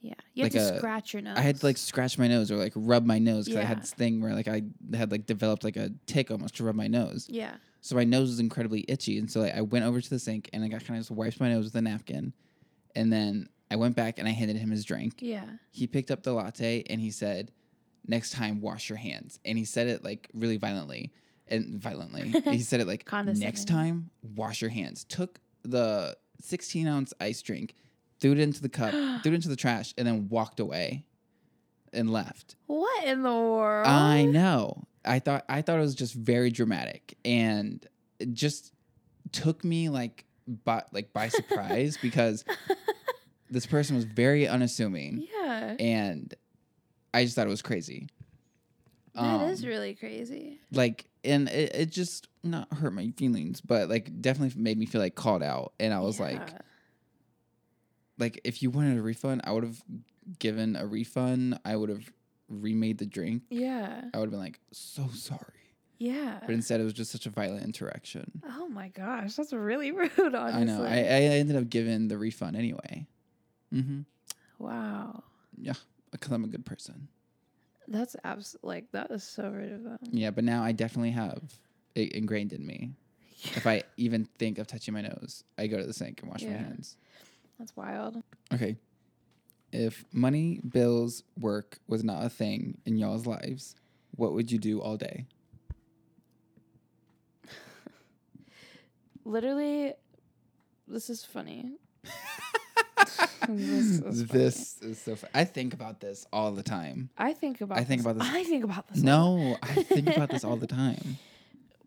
Yeah, you had Like to a- scratch your nose. I had to like scratch my nose or like rub my nose because I Yeah. had this thing where like I had like developed like a tick almost to rub my nose. Yeah. So my nose was incredibly itchy, and so like, I went over to the sink and I got kind of just wiped my nose with a napkin, and then I went back and I handed him his drink. Yeah. He picked up the latte and he said, "Next time, wash your hands." And he said it like really violently and violently. he said it like, "Next time, wash your hands." Took the 16 ounce ice drink, threw it into the cup, threw it into the trash, and then walked away and left. What in the world? I know. I thought I thought it was just very dramatic and it just took me like by like by surprise because this person was very unassuming Yeah. and I just thought it was crazy. That is Um, really crazy. like and it, it just not hurt my feelings, but like definitely made me feel like called out and I was like like if you wanted a refund, I would have given a refund. I would have remade the drink. yeah. I would have been like so sorry. Yeah. But instead, it was just such a violent interaction. Oh my gosh, that's really rude. Honestly. I know. I, I ended up giving the refund anyway. Mm-hmm. wow. Yeah, because I'm a good person. That's abs like that is so rude of them. Yeah, but now I definitely have it ingrained in me. If I even think of touching my nose, I go to the sink and wash my hands. That's wild. Okay. If money, bills, work was not a thing in y'all's lives, what would you do all day? Literally, this is funny. This. This is so fun. I think about this all the time. I think about. I think this- about this- I think about this. No, I think about this all the time.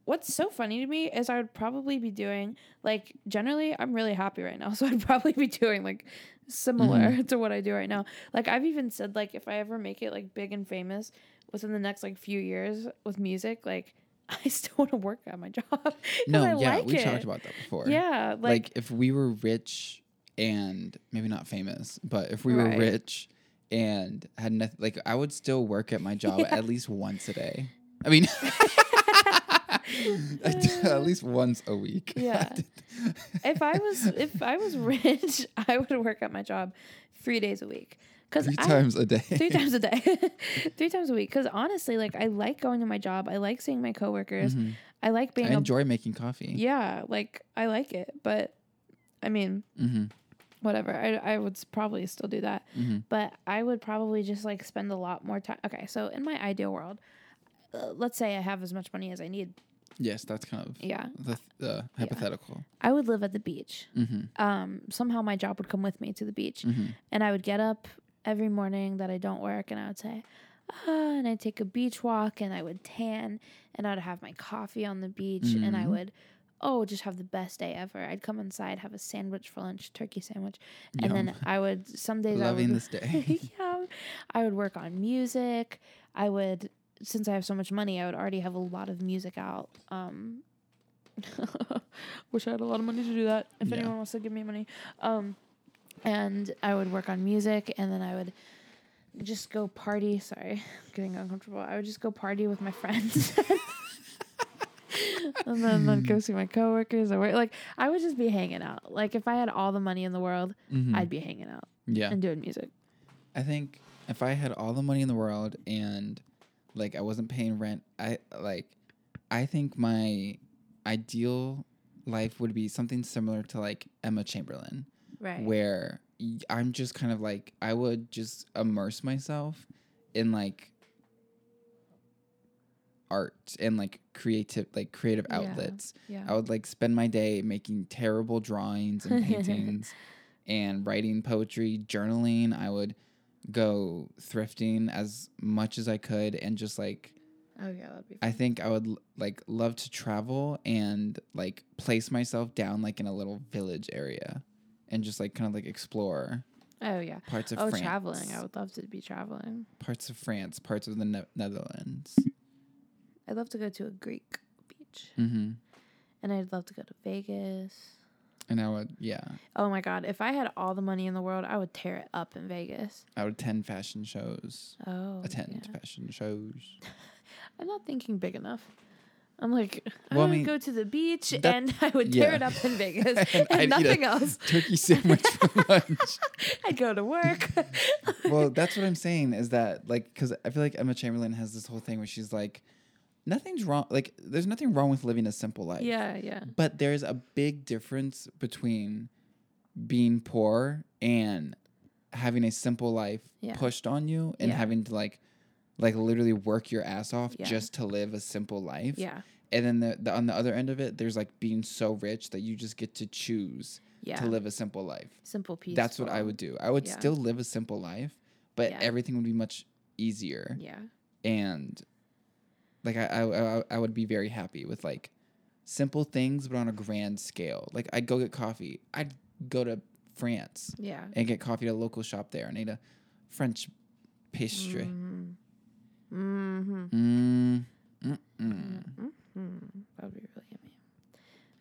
what's so funny to me is I would probably be doing like generally I'm really happy right now, so I'd probably be doing like similar Mm-hmm. to what I do right now. Like I've even said like if I ever make it like big and famous within the next like few years with music, like I still want to work at my job. No, I yeah, like we it. talked about that before. Yeah, like, like, if we were rich and maybe not famous, but if we were rich and had nothing, like I would still work at my job Yeah. at least once a day. I mean, at least once a week. Yeah. if I was if I was rich, I would work at my job three days a week. Cause Three I, times a day. three times a day, three times a week. Because honestly, like I like going to my job. I like seeing my coworkers. Mhm. I like being I enjoy making coffee. yeah, like I like it. But I mean, hmm whatever. I I would probably still do that. hmm But I would probably just like spend a lot more time. Okay, so in my ideal world, uh, let's say I have as much money as I need. Yes, that's kind of Yeah, the, the hypothetical. I would live at the beach. Mm-hmm. Um, somehow my job would come with me to the beach. Mm-hmm. And I would get up every morning that I don't work and I would say, ah, and I'd take a beach walk and I would tan and I'd have my coffee on the beach and I Mhm. would, oh, just have the best day ever. I'd come inside, have a sandwich for lunch, turkey sandwich. And then I would, some days I Loving would, this day. yeah, I would work on music. I would, since I have so much money, I would already have a lot of music out. Um, wish I had a lot of money to do that. If Yeah. anyone wants to give me money, um, and I would work on music, and then I would just go party. Sorry, getting uncomfortable. I would just go party with my friends. And then I'd go see my coworkers or work. like I would just be hanging out. Like if I had all the money in the world, Mhm. I'd be hanging out yeah. and doing music. I think if I had all the money in the world and like I wasn't paying rent, I like I think my ideal life would be something similar to like Emma Chamberlain Right. where I'm just kind of like I would just immerse myself in like art and like creative like creative outlets. yeah. I would like spend my day making terrible drawings and paintings and writing poetry, journaling. I would go thrifting as much as I could and just like Oh yeah, that'd be. I think I would like love to travel and like place myself down like in a little village area and just like kind of like explore Oh yeah. parts of Oh, France. traveling. I would love to be traveling. parts of France, parts of the ne- Netherlands. I'd love to go to a Greek beach, Mm-hmm. and I'd love to go to Vegas. And I would, yeah, Oh my god, if I had all the money in the world, I would tear it up in Vegas. I would attend fashion shows. Oh, Attend yeah. fashion shows. I'm not thinking big enough. I'm like, I Well, I would mean, go to the beach that- and I would tear yeah. it up in Vegas And and, I'd eat a- nothing else. Turkey sandwich for lunch. I'd go to work. well, that's what I'm saying is that like because I feel like Emma Chamberlain has this whole thing where she's like, nothing's wrong. Like, there's nothing wrong with living a simple life. yeah, yeah, But there's a big difference between being poor and having a simple life Yeah. pushed on you and Yeah. having to like like literally work your ass off Yeah. just to live a simple life. yeah, And then the, the on the other end of it, there's like being so rich that you just get to choose yeah. to live a simple life. Simple peaceful. That's what I would do. I would Yeah. still live a simple life, but everything would be much easier Yeah, and like I, I I I would be very happy with like simple things but on a grand scale. Like I'd go get coffee. I'd go to France yeah. and get coffee at a local shop there and eat a French pastry. Mm-hmm. Mm-hmm. Mm. Mm-mm. Mm-hmm. That would be really yummy.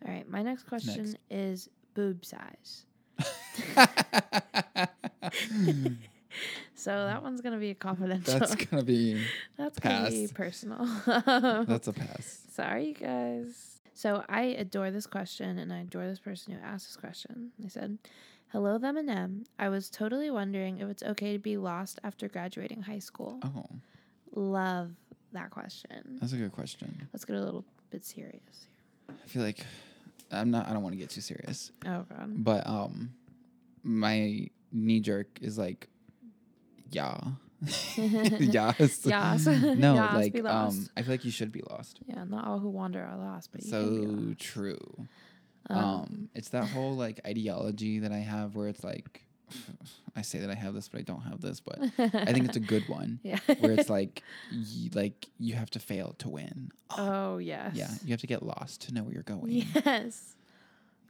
All right, my next question is boob size. So that one's gonna be a confidential. That's gonna be That's gonna be personal. that's a pass. Sorry, you guys. So I adore this question, and I adore this person who asked this question. They said, "Hello, them and M. I was totally wondering if it's okay to be lost after graduating high school. Oh, Love that question. that's a good question. Let's get a little bit serious. I feel like I'm not. I don't want to get too serious, Oh God. but um, my knee jerk is like, yeah, yes, Yas. no, Yas, like um, I feel like you should be lost. Yeah, not all who wander are lost, but you So true. Um, Um, it's that whole like ideology that I have where it's like, I say that I have this, but I don't have this, but I think it's a good one. yeah. Where it's like, y- like you have to fail to win. oh yes. Yeah, you have to get lost to know where you're going. Yes.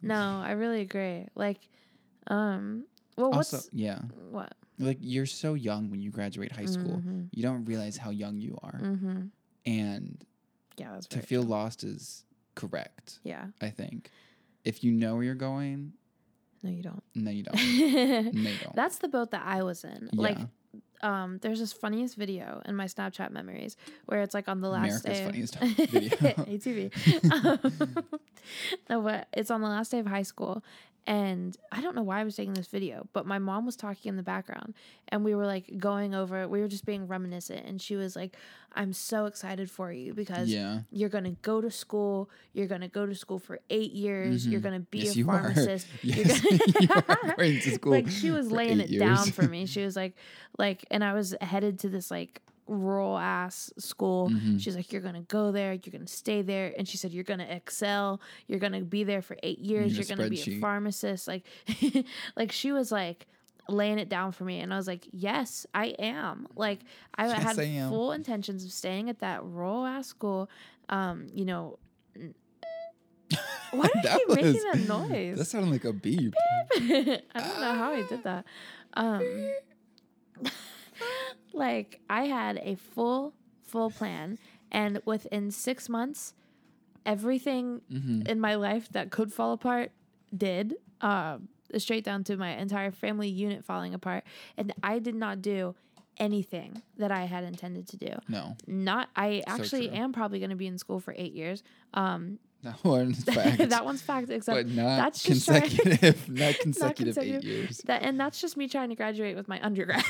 No, I really agree. Like, um, well, Also, what's yeah, what? Like you're so young when you graduate high school. Mhm. You don't realize how young you are, Mm-hmm. and Yeah, to feel true. lost is correct. Yeah. I think if you know where you're going, No, you don't. no, you don't. no, you don't. That's the boat that I was in. Like, um, there's this funniest video in my Snapchat memories where it's like on the last America's day. funniest video. ATV. Um, no, but it's on the last day of high school. And I don't know why I was taking this video, but my mom was talking in the background and we were like going over, we were just being reminiscent. And she was like, I'm so excited for you because yeah. you're going to go to school. You're going to go to school for eight years. You're Mhm. going to be Yes, a you are. pharmacist. You're gonna- you are going to school. like she was laying it down for me. She was like, like, and I was headed to this like rural ass school. Mhm. She's like, you're gonna go there. You're gonna stay there. And she said, you're gonna excel. You're gonna be there for eight years. a You're gonna be a pharmacist. Like, like she was like laying it down for me and i was like yes i am like i Yes, had I full intentions of staying at that rural ass school um you know why did That you making was- that noise That sounded like a beep. I don't know how I did that. Um, like I had a full, full plan, and within six months, everything hmm in my life that could fall apart did. Um, straight down to my entire family unit falling apart, and I did not do anything that I had intended to do. No, Not. I actually am probably going to be in school for eight years. Um, that one's fact. that one's fact. Except but not that's just trying- consecutive. not consecutive eight years. That and that's just me trying to graduate with my undergrad.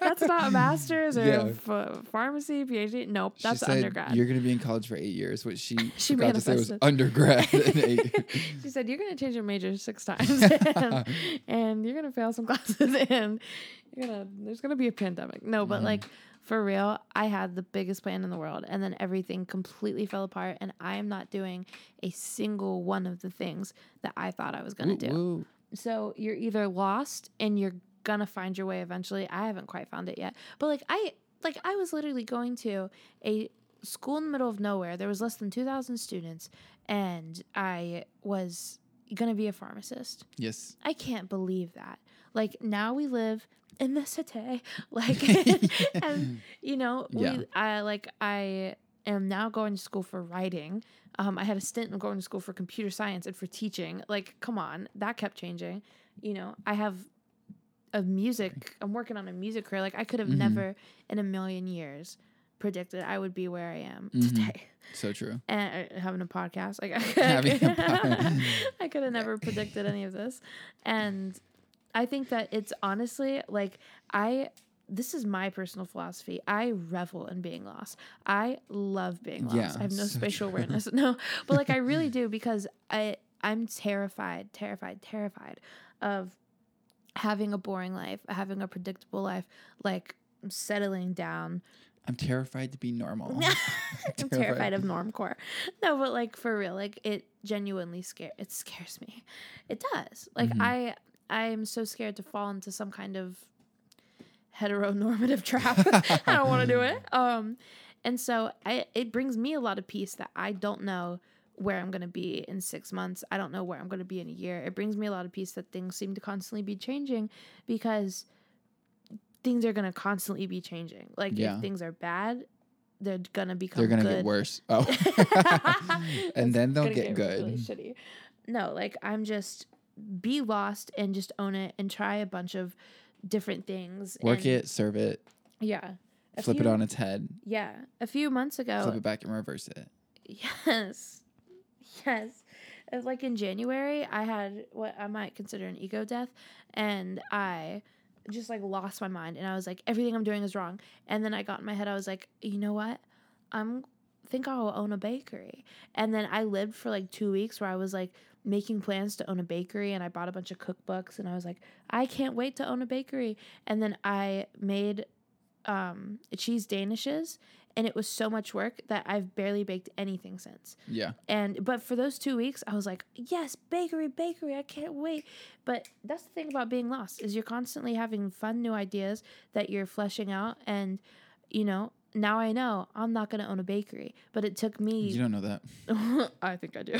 That's not a master's or Yeah. ph- pharmacy, PhD. Nope, She that's said undergrad. you're going to be in college for eight years. What she, She forgot to say was undergrad. she said you're gonna change your major six times, and, and you're gonna fail some classes, and you're gonna there's gonna be a pandemic. No, but Mhm. like for real, I had the biggest plan in the world, and then everything completely fell apart, and I am not doing a single one of the things that I thought I was gonna Woo, do. woo. So you're either lost and you're gonna find your way eventually. I haven't quite found it yet. But like I like I was literally going to a school in the middle of nowhere. There was less than 2000 students and I was going to be a pharmacist. Yes. I can't believe that. Like now we live in the city. Like and you know, Yeah. we I like I am now going to school for writing. Um, I had a stint in going to school for computer science and for teaching. Like, come on, that kept changing. You know, I have a music. I'm working on a music career. Like, I could have Mhm. never in a million years predicted I would be where I am Mhm. today So true. and uh, having a podcast. Like, I, Having a pod- I could have never predicted any of this. And I think that it's honestly like I this is my personal philosophy. I revel in being lost. I love being lost. Yeah, I have no so spatial true. awareness. No. But like I really do because I I'm terrified, terrified, terrified of having a boring life, having a predictable life, like settling down. I'm terrified to be normal. I'm terrified of normcore. No, but like for real, like it genuinely scare it scares me. It does. Like Mhm. I I'm so scared to fall into some kind of heteronormative trap. I don't want to do it. Um and so I it brings me a lot of peace that I don't know where I'm going to be in 6 months. I don't know where I'm going to be in a year. It brings me a lot of peace that things seem to constantly be changing because things are going to constantly be changing. Like Yeah. if things are bad, they're going to become They're gonna good. get worse. Oh, and then they'll gonna get good. really shitty. No, like I'm just be lost and just own it and try a bunch of different things. Work it, serve it, Yeah. A flip it on its head, Yeah. A few months ago. flip it back and reverse it. Yes. Yes. Like in January, I had what I might consider an ego death, and I just like lost my mind, and I was like, everything I'm doing is wrong. And then I got in my head, I was like, you know what? I'm think I'll own a bakery. And then I lived for like two weeks where I was like making plans to own a bakery, and I bought a bunch of cookbooks, and I was like, I can't wait to own a bakery. And then I made um, cheese danishes and it was so much work that I've barely baked anything since. Yeah. And but for those 2 weeks I was like, "Yes, bakery, bakery, I can't wait." But that's the thing about being lost is you're constantly having fun new ideas that you're fleshing out and you know, now I know I'm not going to own a bakery, but it took me. You don't know that. I think I do.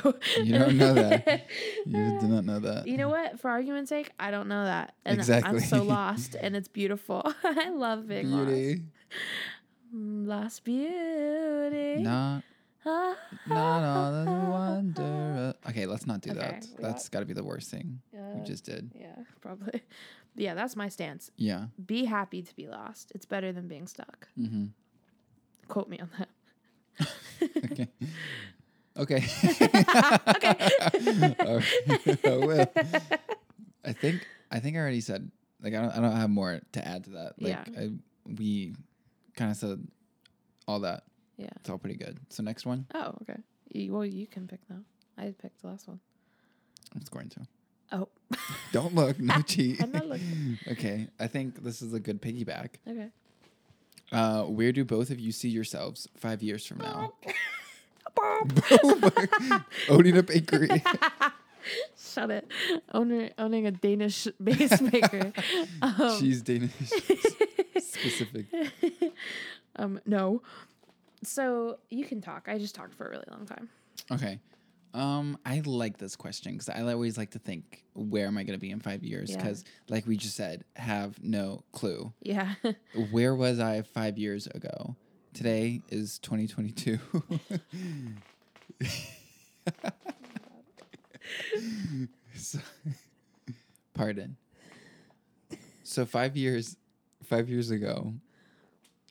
You don't know that. You do not know that. You know what? For argument's sake, I don't know that. And I'm so lost and it's beautiful. I love being Beauty. lost. Mm, Lost beauty. Not, not all the wonder. of- Okay, let's not do Okay, that. That's got to be the worst thing uh, you just did. yeah, probably. Yeah, that's my stance. Yeah. Be happy to be lost. It's better than being stuck. Mm-hmm. Quote me on that. Okay. Okay. Okay. I will. I think I think I already said like I don't I don't have more to add to that. Like Yeah. I, we kind of said all that. Yeah. It's all pretty good. So next one, Oh, okay. You, well, you can pick now. I picked the last one. I'm just going to. Oh, Don't look, no cheat. I'm not looking. okay, I think this is a good piggyback. Okay. Uh, where do both of you see yourselves five years from now? Owning a bakery. Shut it. Owner, owning a Danish base maker. Um, She's Danish specific. um, no. So you can talk. I just talked for a really long time. Okay. Um, I like this question because I always like to think, where am I going to be in five years? Yeah. Because, like we just said, have no clue. Yeah. Where was I five years ago? Today is 2022. so, pardon. So five years, five years ago,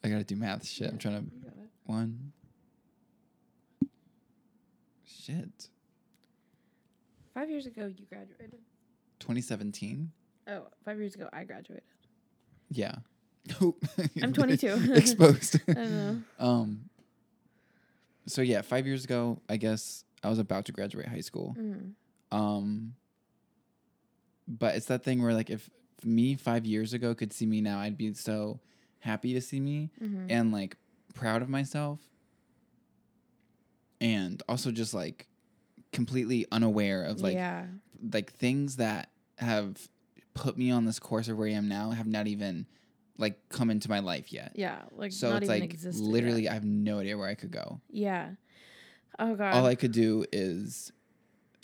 I gotta do math. Shit, I'm trying to one. Shit, Five years ago, you graduated. 2017. Oh, five years ago, I graduated. Yeah. I'm 22. Exposed. I know. Um. So yeah, five years ago, I guess I was about to graduate high school. Mm. Um. But it's that thing where like if me five years ago could see me now, I'd be so happy to see me hmm and like proud of myself, and also just like completely unaware of like yeah. like things that have put me on this course of where I am now have not even like come into my life yet. Yeah. Like, so it's like literally yet. I have no idea where I could go. Yeah. Oh, God. All I could do is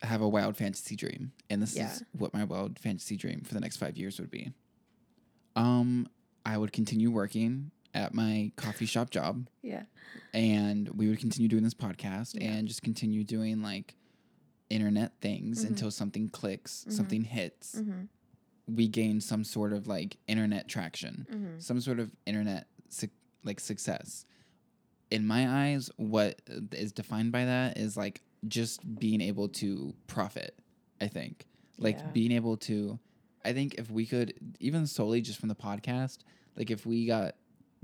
have a wild fantasy dream. And this Yeah. is what my wild fantasy dream for the next 5 years would be. Um I would continue working at my coffee shop job Yeah. and we would continue doing this podcast Yeah. and just continue doing like internet things Mhm. until something clicks, Mhm. something hits. Mm-hmm. We gain some sort of like internet traction, Mm-hmm. some sort of internet suc like success. In my eyes, what is defined by that is like just being able to profit. I think like Yeah. being able to. I think if we could even solely just from the podcast, like if we got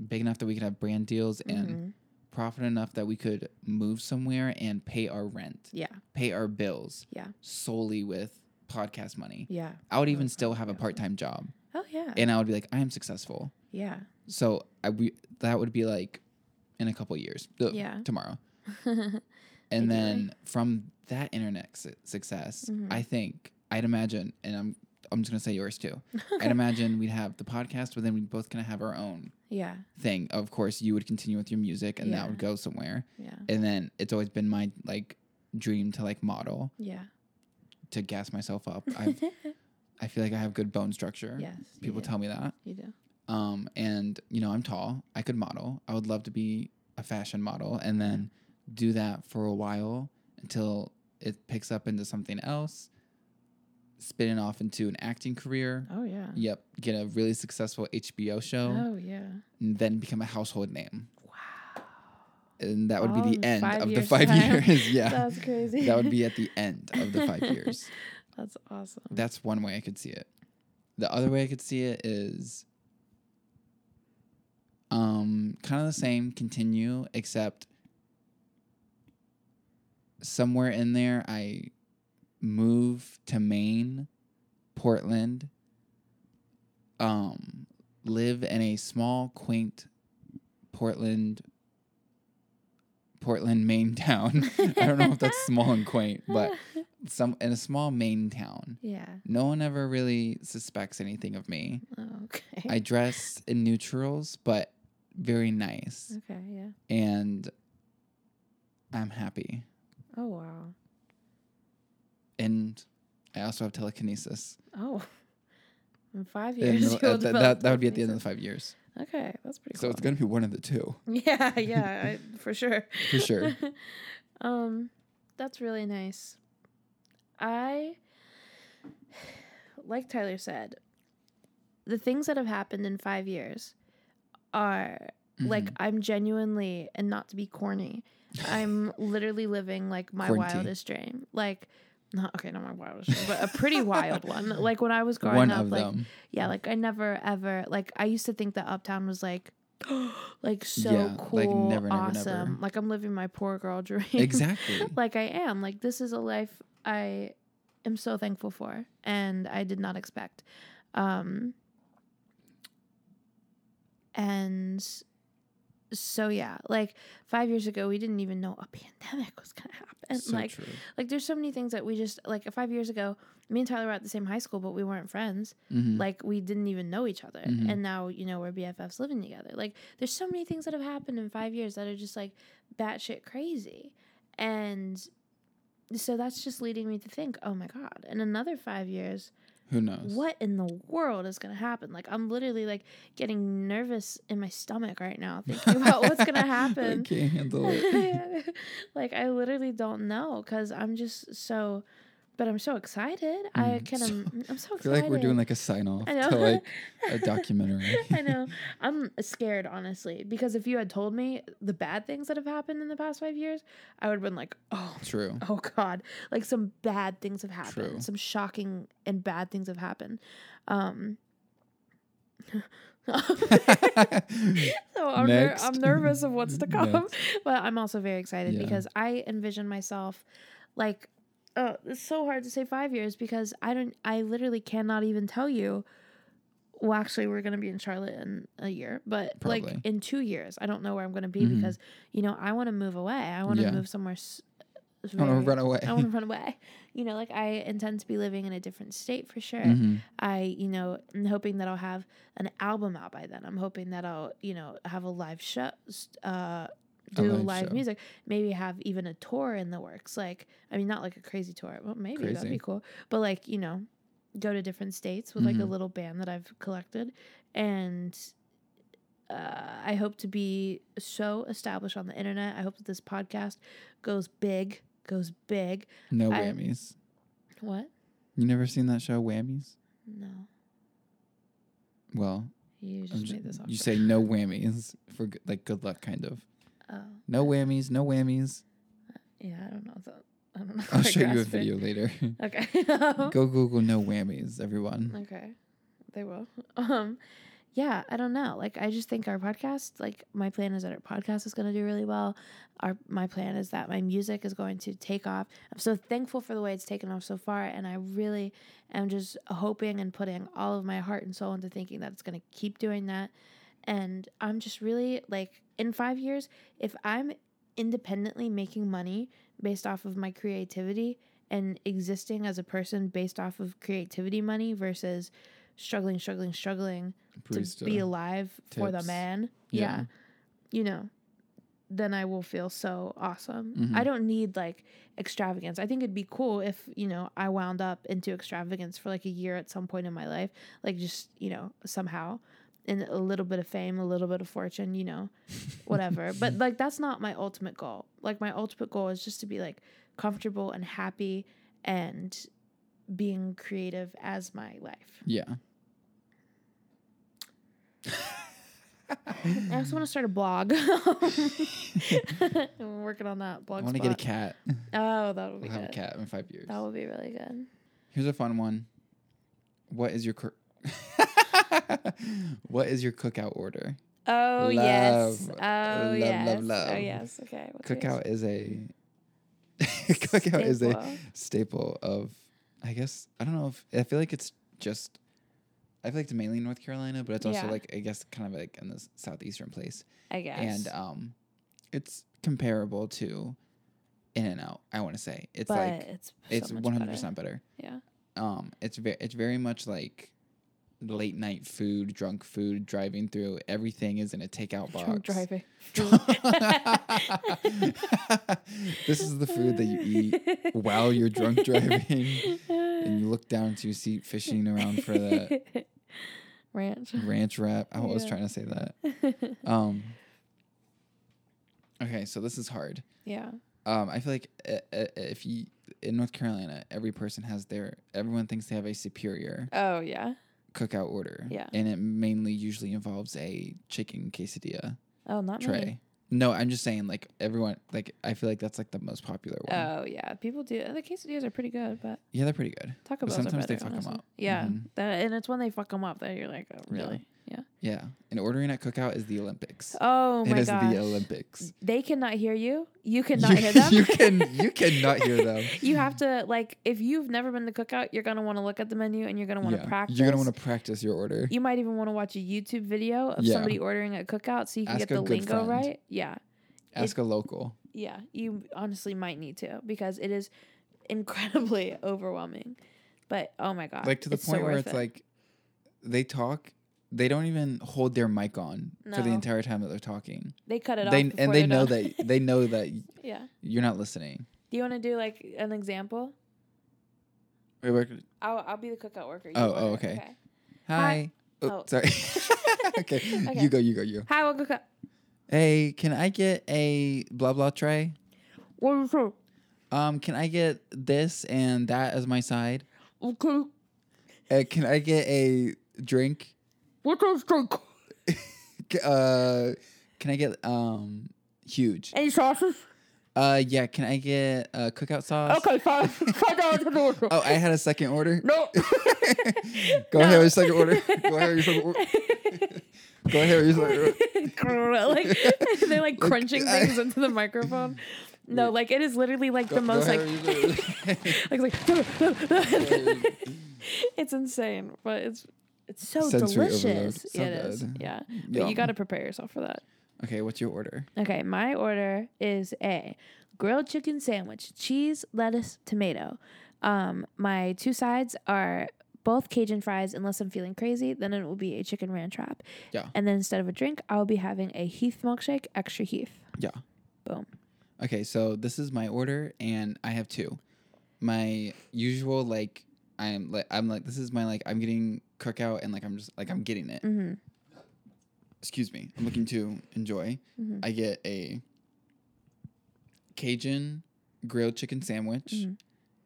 big enough that we could have brand deals and Mm-hmm. profit enough that we could move somewhere and pay our rent, Yeah. pay our bills Yeah. solely with podcast money. Yeah. I would even still have a part time job, Oh yeah. and I would be like, I am successful. yeah. So I we that would be like in a couple years, Ugh, Yeah. tomorrow. and Ideally. then from that internet su- success, Mhm. I think I'd imagine, and I'm I'm just gonna say yours too. I'd imagine we'd have the podcast, but then we both gonna have our own yeah. thing. Of course, you would continue with your music, and Yeah. that would go somewhere. Yeah. and then it's always been my like dream to like model Yeah. to gas myself up i i feel like i have good bone structure yes. people tell me that you do. um and you know i'm tall i could model i would love to be a fashion model and then do that for a while until it picks up into something else spinning off into an acting career Oh yeah. yep get a really successful hbo show Oh yeah. and then become a household name Wow. and that would All be the end of the five time. years yeah That's crazy. that would be at the end of the five years That's awesome. That's one way I could see it. The other way I could see it is um kind of the same, continue, except somewhere in there I move to Maine, Portland, um, live in a small, quaint Portland Portland, Maine town. I don't know if that's small and quaint, but some in a small Maine town. yeah. No one ever really suspects anything of me. Oh, okay. I dress in neutrals, but very nice. okay. Yeah. And I'm happy. Oh wow. And I also have telekinesis. Oh. In five And years. uh, you'll that, that, that would be at the end of the five years. Okay, that's pretty cool. So cool. it's going to be one of the two, Yeah, yeah, I, for sure. for sure. um, that's really nice. I, like Tyler said, the things that have happened in five years are like Mhm. I'm genuinely, and not to be corny, I'm literally living like my Quarantine. wildest dream. Like, not okay, not my wildest dream, but a pretty wild one. Like when I was growing one up, like them. yeah, like I never ever like I used to think that Uptown was like like so Yeah, cool, like never, never, awesome. never. Like I'm living my poor girl dream. Exactly. like I am. Like this is a life I am so thankful for and I did not expect. Um and so yeah, like 5 years ago we didn't even know a pandemic was going to happen. so like true. like there's so many things that we just like 5 years ago me and Tyler were at the same high school but we weren't friends Mhm. like we didn't even know each other Mhm. and now you know we're bffs living together like there's so many things that have happened in five years that are just like batshit crazy and so that's just leading me to think oh my god in another five years Who knows? what in the world is going to happen like i'm literally like getting nervous in my stomach right now thinking about what's going to happen. I can't handle it. like I literally don't know because I'm just so, but I'm so excited. I Mm, can. so- im- I'm so I excited. feel like we're doing like a sign off I to like a documentary. I know. I'm scared honestly because if you had told me the bad things that have happened in the past five years, I would have been like, oh. True. Oh God! Like some bad things have happened. True. Some shocking and bad things have happened. Um, so I'm, ner- I'm nervous of what's to come, Next. but I'm also very excited Yeah. because I envision myself like uh, it's so hard to say five years because I don't I literally cannot even tell you. Well, actually, we're gonna be in Charlotte in a year, but like in two years, I don't know where I'm gonna be Mhm. because you know I want to move away. I want to Yeah. move somewhere. S- I want to run away. I want to run away. You know, like I intend to be living in a different state for sure. Mhm. I, you know, I'm hoping that I'll have an album out by then. I'm hoping that I'll, you know, have a live show, uh, do live music. Maybe have even a tour in the works. Like, I mean, not like a crazy tour. Well, maybe that'd be cool. But like, you know, go to different states with like a Mhm. little band that I've collected and uh, I hope to be so established on the internet. I hope that this podcast goes big, goes big. No I- whammies. What? You never seen that show, Whammies? No, Well, you I'm just made this up. you say no whammies for like good luck, kind of. Oh, No whammies, no whammies. yeah. I don't know. that- I don't know. I'll show you a grasp it. video later. Okay. Go Google no whammies, everyone. Okay. They will. Um yeah, I don't know. Like I just think our podcast, like my plan is that our podcast is going to do really well. Our my plan is that my music is going to take off. I'm so thankful for the way it's taken off so far and I really am just hoping and putting all of my heart and soul into thinking that it's going to keep doing that. And I'm just really like in 5 years if I'm independently making money based off of my creativity and existing as a person based off of creativity money versus struggling, struggling, struggling to be alive for the man. Yeah. Yeah. You know, then I will feel so awesome. Mhm. I don't need like extravagance. I think it'd be cool if, you know, I wound up into extravagance for like a year at some point in my life. Like just, you know, somehow. And a little bit of fame, a little bit of fortune, you know, whatever. but like that's not my ultimate goal. Like my ultimate goal is just to be like comfortable and happy and being creative as my life. Yeah. I also want to start a blog. I'm working on that blog. I want to get a cat. Oh, that would be We'll have a cat in five years. That would be really good. Here's a fun one. What is your cook? what is your cookout order? Oh yes. Oh Love, yes. love, love. Oh yes. Okay. what's yours? Cookout is a cookout is a Staple. staple of I guess I don't know if I feel like it's just I feel like it's mainly North Carolina, but it's also Yeah. like I guess kind of like in the southeastern place. I guess. And um it's comparable to In-N-Out, I want to say. It's but like it's it's so much one hundred better. percent better. Yeah. Um it's very it's very much like late night food, drunk food, driving through. Everything is in a takeout box. Drunk driving. this is the food that you eat while you're drunk driving and you look down to your seat fishing around for that ranch. ranch wrap. I was trying to say that. Um Okay, so this is hard. yeah. Um I feel like uh, uh, if you in North Carolina, every person has their everyone thinks they have a superior Oh yeah. Cookout order. Yeah. And it mainly usually involves a chicken quesadilla Oh, not tray. me. No, I'm just saying like everyone like I feel like that's like the most popular one. Oh yeah, people do. The quesadillas are pretty good, but yeah, they're pretty good. Taco But Bells sometimes are they better. fuck honestly. up. Yeah, Mhm. that, and it's when they fuck them up that you're like, oh, really? Yeah. And ordering at cookout is the Olympics. Oh it my is gosh. the Olympics. They cannot hear you. You cannot you, hear them. you can you cannot hear them. You have to like if you've never been to cookout, you're gonna want to look at the menu and you're gonna want to Yeah. practice. You're gonna want to practice your order. You might even want to watch a YouTube video of Yeah. somebody ordering at cookout so you can Ask get the lingo friend. right. Yeah, Ask a local. yeah. You honestly might need to because it is incredibly overwhelming. But oh my god, Like to the it's so point where it's it. like they talk they don't even hold their mic on for the entire time that they're talking. they cut it They off. and they know done. that they know that yeah. you're not listening. Do you want to do like an example? I'll I'll be the cookout worker. you Oh, oh, okay. Hi. Oh, Oh. sorry. okay. Okay. You go, you go, you. Hi, welcome. Hey, can I get a blah blah tray? What is it? Um, can I get this and that as my side? Okay. Uh, can I get a drink? What is drink? Uh, can I get um huge? Any sauces? Uh, yeah. Can I get uh, cookout sauce? Okay, five five dollars the order. Oh, I had a second order. No. Go ahead with your second order. Go ahead with your second order. Go ahead with your second order. like they're like crunching I- things into the microphone. No, like it is literally like Go- the most like ahead with your- like like it's insane, but it's it's so Sensory delicious. So it is. good. Yeah. But Yum. you got to prepare yourself for that. Okay, what's your order? Okay, my order is a grilled chicken sandwich, cheese, lettuce, tomato. Um, my two sides are both Cajun fries, unless I'm feeling crazy. Then it will be a chicken ranch wrap. Yeah. And then instead of a drink, I will be having a Heath milkshake, extra Heath. Yeah. Boom. Okay, so this is my order, and I have two. My usual like I'm like I'm like this is my like I'm getting cookout and like I'm just like I'm getting it. Mm-hmm. excuse me, I'm looking to enjoy, Mhm. I get a Cajun grilled chicken sandwich Mhm.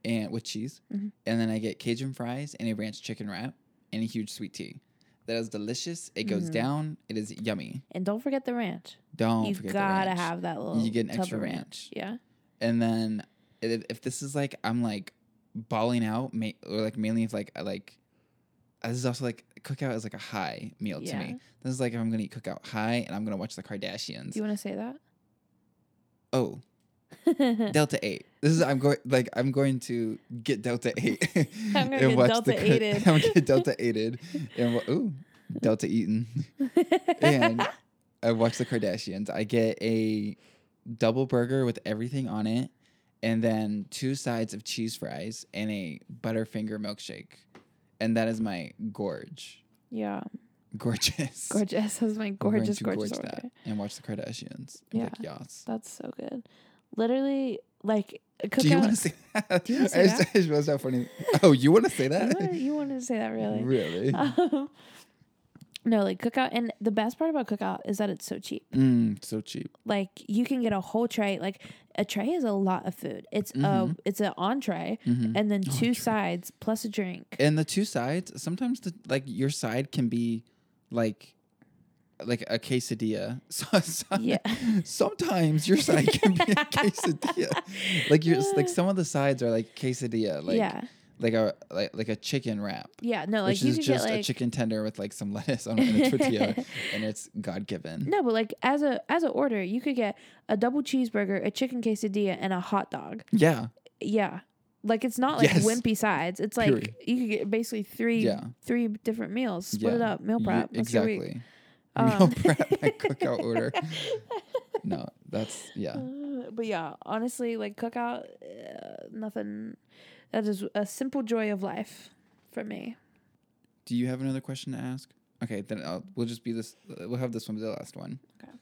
and with cheese, Mhm. and then I get Cajun fries and a ranch chicken wrap and a huge sweet tea. That is delicious. It goes Mhm. down. It is yummy. And don't forget the ranch. Don't forget. You've gotta ranch. have that little. You get an extra of ranch. Yeah. And then if, if this is like I'm like balling out, ma- or like mainly if like I like this is also like cookout is like a high meal to me. This is like if I'm gonna eat cookout high and I'm gonna watch the Kardashians. Do you want to say that? oh, Delta Eight. This is I'm going like I'm going to get Delta Eight. I'm gonna and watch Delta the, eighted. I'm gonna get Delta Eighted and wa- ooh Delta Eaten. and I watch the Kardashians. I get a double burger with everything on it, and then two sides of cheese fries and a Butterfinger milkshake, and that is my gorge. yeah. Gorgeous. Gorgeous. That's my gorgeous, gorgeous gorge order. that and watch the Kardashians. Yeah. Like, yes. That's so good. Literally, like cookout. Do you want to say that? Do you wanna say I just- it was that funny. Oh, you want to say that? you wanted to say that really? Really? Um, no, like cookout, and the best part about cookout is that it's so cheap. Mm, so cheap. Like you can get a whole tray. Like a tray is a lot of food. It's a Mhm. it's an entree, Mhm. and then two Entree. sides plus a drink. And the two sides, sometimes the like your side can be like like a quesadilla. So, so- Yeah. Sometimes your side can be a quesadilla. Like you're like some of the sides are like quesadilla, like yeah, like a like like a chicken wrap. yeah. No, like which you is just get a chicken tender with like some lettuce on a tortilla, and it's God given. no, but like as a as a order, you could get a double cheeseburger, a chicken quesadilla, and a hot dog. Yeah, Yeah. Like it's not like Yes. wimpy sides. It's like you could get basically three Yeah. three different meals. Split it up. Meal prep. Week. exactly. Um, Meal prep, cookout order. No, that's yeah. Uh, but yeah, honestly, like cookout, uh, nothing. That is a simple joy of life for me. Do you have another question to ask? Okay, then I'll, we'll just be this. We'll have this one be the last one. Okay.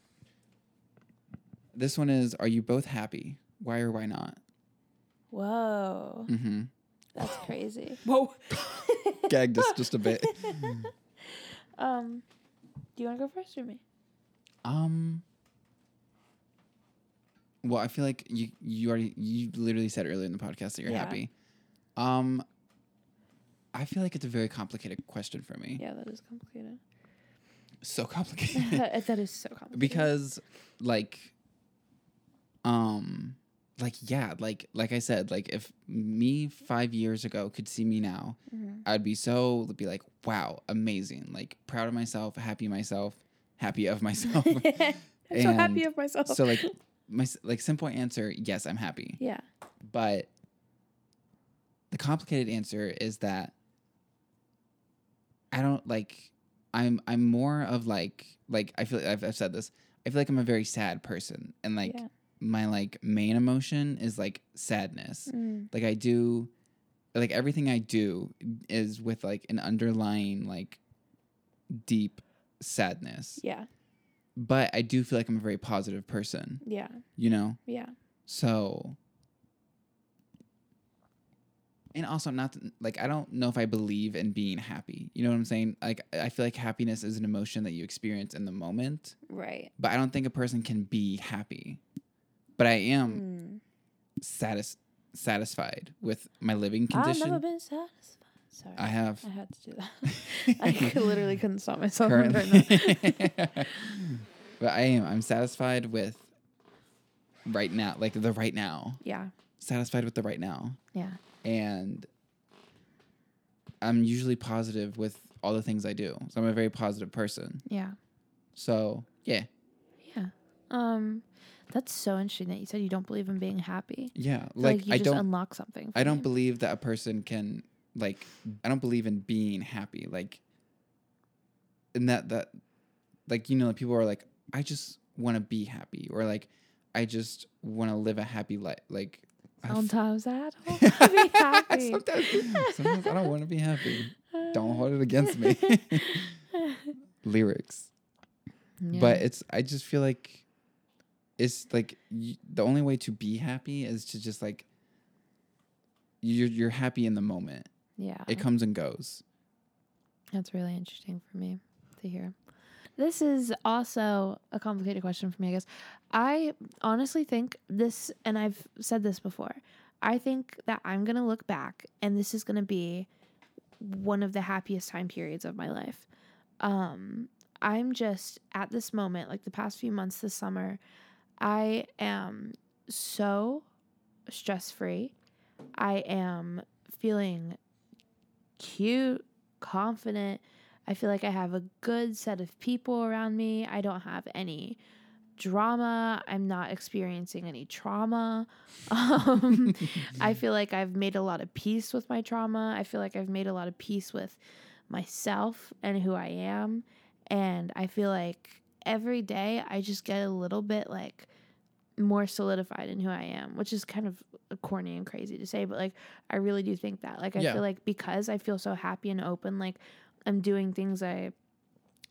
This one is: Are you both happy? Why or why not? Whoa, Mm-hmm. that's crazy. Whoa! Gagged us just a bit. Um, do you want to go first or me? Um. Well, I feel like you you already you literally said earlier in the podcast that you're Yeah. happy. Um. I feel like it's a very complicated question for me. Yeah, that is complicated. So complicated. that, is so complicated. because like um like yeah like like i said like if me five years ago could see me now Mhm. i'd be so be like wow amazing like proud of myself happy myself happy of myself I'm so happy of myself. so like my like simple answer yes i'm happy yeah, but the complicated answer is that I don't like I'm I'm more of like like I feel I've, I've said this I feel like I'm a very sad person and like yeah. my like main emotion is like sadness. Mm, like I do like everything I do is with like an underlying like deep sadness. Yeah, but I do feel like I'm a very positive person. Yeah, you know? Yeah. so, and also I'm not like I don't know if I believe in being happy. You know what I'm saying? Like I feel like happiness is an emotion that you experience in the moment, Right. but I don't think a person can be happy. But I am Mm. satis- satisfied with my living condition. I've never been satisfied. Sorry, I have I had to do that. I literally couldn't stop myself currently. but I am. I'm satisfied with right now, like the right now. Yeah, Satisfied with the right now. yeah, and I'm usually positive with all the things I do. So I'm a very positive person. yeah, So yeah, yeah. Um, that's so interesting that you said you don't believe in being happy. yeah. Feel Like, you I just don't, unlock something. I don't you. believe that a person can like. I don't believe in being happy. Like, and that that, like you know, people are like, I just want to be happy, or like, I just want to live a happy life. Like, Sometimes I don't wanna be happy. sometimes, sometimes I don't want to be happy. Don't hold it against me. Lyrics. but it's i just feel like it's like y- the only way to be happy is to just like you're you're happy in the moment yeah, it comes and goes that's really interesting for me to hear. This is also a complicated question for me, I guess. I honestly think this, and I've said this before, I think that I'm going to look back and this is going to be one of the happiest time periods of my life. Um, I'm just at this moment, like the past few months this summer, I am so stress free. I am feeling cute, confident. I feel like I have a good set of people around me. I don't have any drama. I'm not experiencing any trauma. Um, I feel like I've made a lot of peace with my trauma. I feel like I've made a lot of peace with myself and who I am. And I feel like every day I just get a little bit like more solidified in who I am, which is kind of corny and crazy to say, but like I really do think that. Like I Yeah. feel like because I feel so happy and open, like I'm doing things I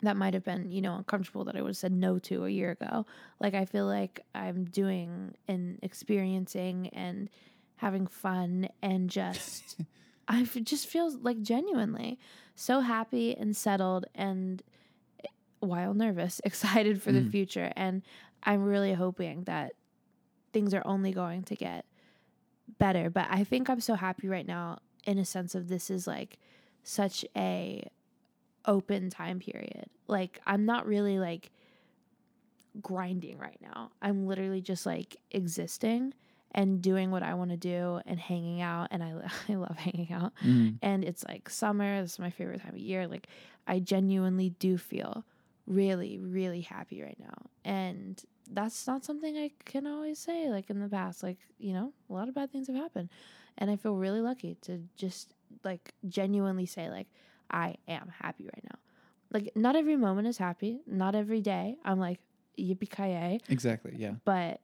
that might have been, you know, uncomfortable that I would have said no to a year ago. Like I feel like I'm doing and experiencing and having fun and just I just feel like genuinely so happy and settled and eh, while nervous, excited for the Mhm. future and I'm really hoping that things are only going to get better, but I think I'm so happy right now in a sense of this is like such a open time period. Like I'm not really like grinding right now. I'm literally just like existing and doing what I want to do and hanging out and I I love hanging out. Mhm. And it's like summer, this is my favorite time of year. Like I genuinely do feel really really happy right now. And that's not something I can always say like in the past. Like, you know, a lot of bad things have happened. And I feel really lucky to just like genuinely say like I am happy right now. Like not every moment is happy. Not every day I'm like yippee ki Exactly. Yeah. but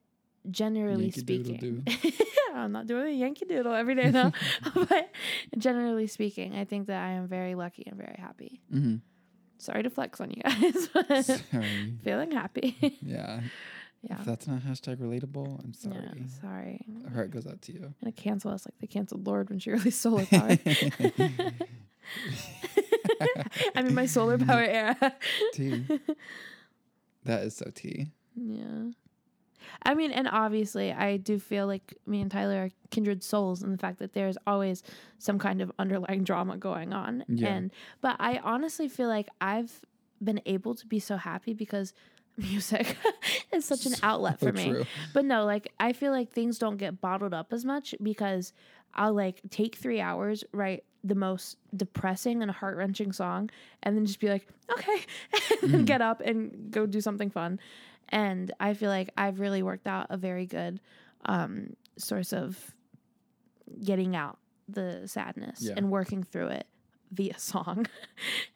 generally Yankee speaking, I'm not doing a Yankee Doodle every day though. but generally speaking, I think that I am very lucky and very happy. hmm Sorry to flex on you guys, but Sorry. feeling happy. Yeah. yeah. If that's not hashtag relatable, I'm sorry. Yeah, sorry. Our heart goes out to you. Gonna cancel us like they canceled Lorde when she released Solar Power. I'm in my solar power era. T. That is so tea. Yeah. I mean, and obviously, I do feel like me and Tyler are kindred souls in the fact that there's always some kind of underlying drama going on. Yeah. And, but I honestly feel like I've been able to be so happy because music is such an outlet So for me. true. But no, like, I feel like things don't get bottled up as much because I'll like take three hours, write the most depressing and heart wrenching song, and then just be like, okay, and then Mhm. get up and go do something fun. And I feel like I've really worked out a very good um, source of getting out the sadness Yeah. and working through it via song.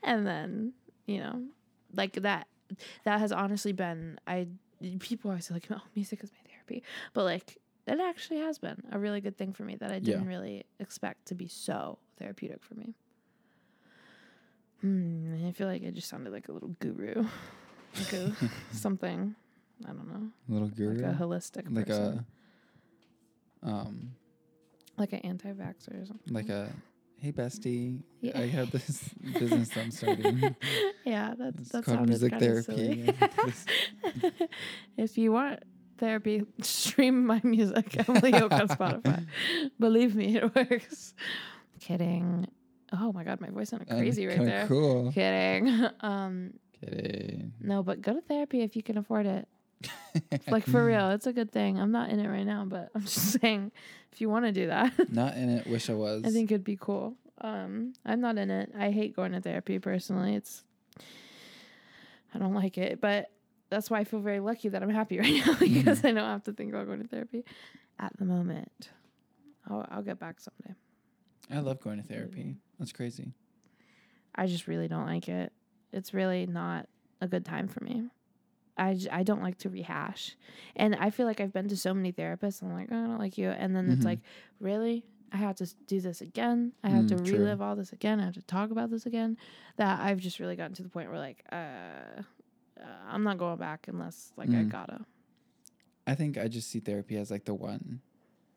and then, you know, like that, that has honestly been, I, people always say like, oh, music is my therapy. But like, it actually has been a really good thing for me that I didn't really expect to be so therapeutic for me. Hmm, I feel like I just sounded like a little guru, like a something. I don't know, A Little guru. like a holistic like person, a um like an anti-vaxxer or something. like a hey bestie Yeah. i have this business i'm starting yeah, that's it's that called music therapy if you want therapy, stream my music. Yoke on Spotify. Believe me, it works. Kidding. Oh my god, my voice sounded crazy right there. cool Kidding. Um, kidding no, but go to therapy if you can afford it. Like for real, it's a good thing. I'm not in it right now, but I'm just saying, if you want to do that, not in it wish i was I think it'd be cool. Um, I'm not in it. I hate going to therapy personally. It's I don't like it, but that's why I feel very lucky that I'm happy right now because I don't have to think about going to therapy at the moment. I'll I'll get back someday. I love going to therapy that's crazy I just really don't like it. It's really not a good time for me. I, j- I don't like to rehash. And I feel like I've been to so many therapists. I'm like, oh, I don't like you. And then it's Mhm. like, really? I have to s- do this again. I have to Mm, true. relive all this again. I have to talk about this again. That I've just really gotten to the point where, like, uh, uh, I'm not going back unless, like, I Mm. gotta. i think i just see therapy as like the one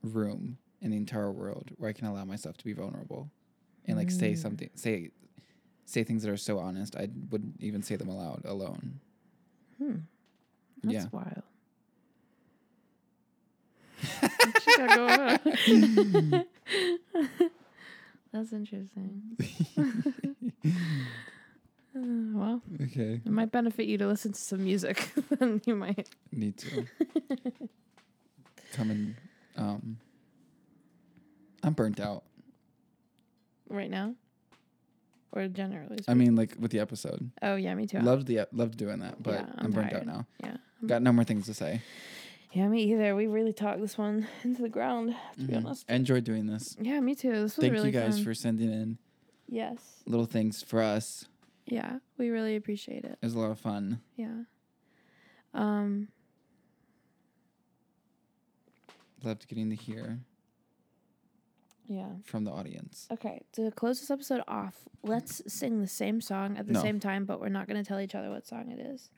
room in the entire world where i can allow myself to be vulnerable and like say Mm. something say say things that are so honest. I wouldn't even say them aloud alone. Hmm. That's Yeah. wild. What you got going on? That's interesting. Uh, well, Okay. it might benefit you to listen to some music. then you might. Need to come and um. I'm burnt out. right now, or generally. I mean, like with the episode. oh yeah, me too. Loved the loved doing that, but Yeah, I'm, I'm burnt out now. yeah, Got no more things to say. yeah, me either. We really talked this one into the ground. To be Mhm. honest. Enjoyed doing this. Yeah, me too. This was Thank really you guys fun. for sending in yes. little things for us. Yeah, we really appreciate it. It was a lot of fun. Yeah. Um. Loved getting to hear Yeah. from the audience. Okay. To close this episode off, let's sing the same song at the No. same time, but we're not going to tell each other what song it is.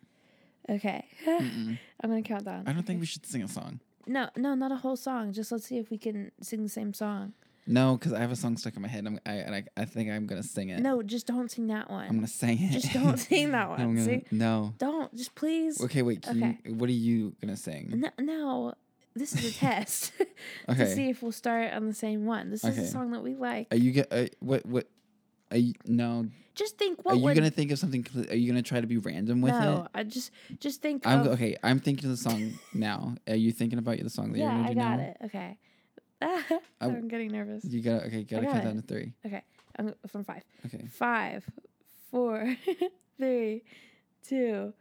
Okay. Mm-mm. I'm going to count down. I don't think we should sing a song. No, no, not a whole song. Just let's see if we can sing the same song. No, because I have a song stuck in my head. I'm, I, and I, I think I'm gonna sing it. No, just don't sing that one. I'm gonna sing it. Just don't sing that I'm one. gonna, See? no. Don't. Just please. Okay, wait. Can. You, what are you gonna sing? No, no, this is a test to Okay. see if we'll start on the same one. This is a song that we like. Are you get? Uh, what? What? Are you, no. Just think Are you would. gonna think of something? Are you gonna try to be random with it? no, it? I just just think. I'm of, okay. I'm thinking of the song now. Are you thinking about the song that you're Yeah, gonna I do got now? it. Okay. I'm getting nervous. You gotta okay. Gotta got count it. down to three. Okay, I'm from five. Okay. Five, four, three, two,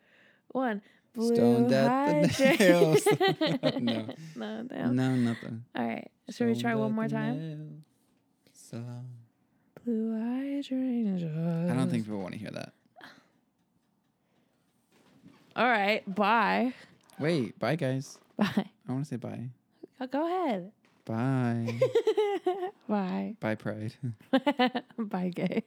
one. Blue Stoned at the nails. No. no, no. No, nothing. All right. Should we try one more time? So Blue hydrangea. I don't think people want to hear that. All right. Bye. Wait, bye guys. Bye. I want to say bye. Oh, go ahead. Bye. Bye. bye, Pride. Bye, gay.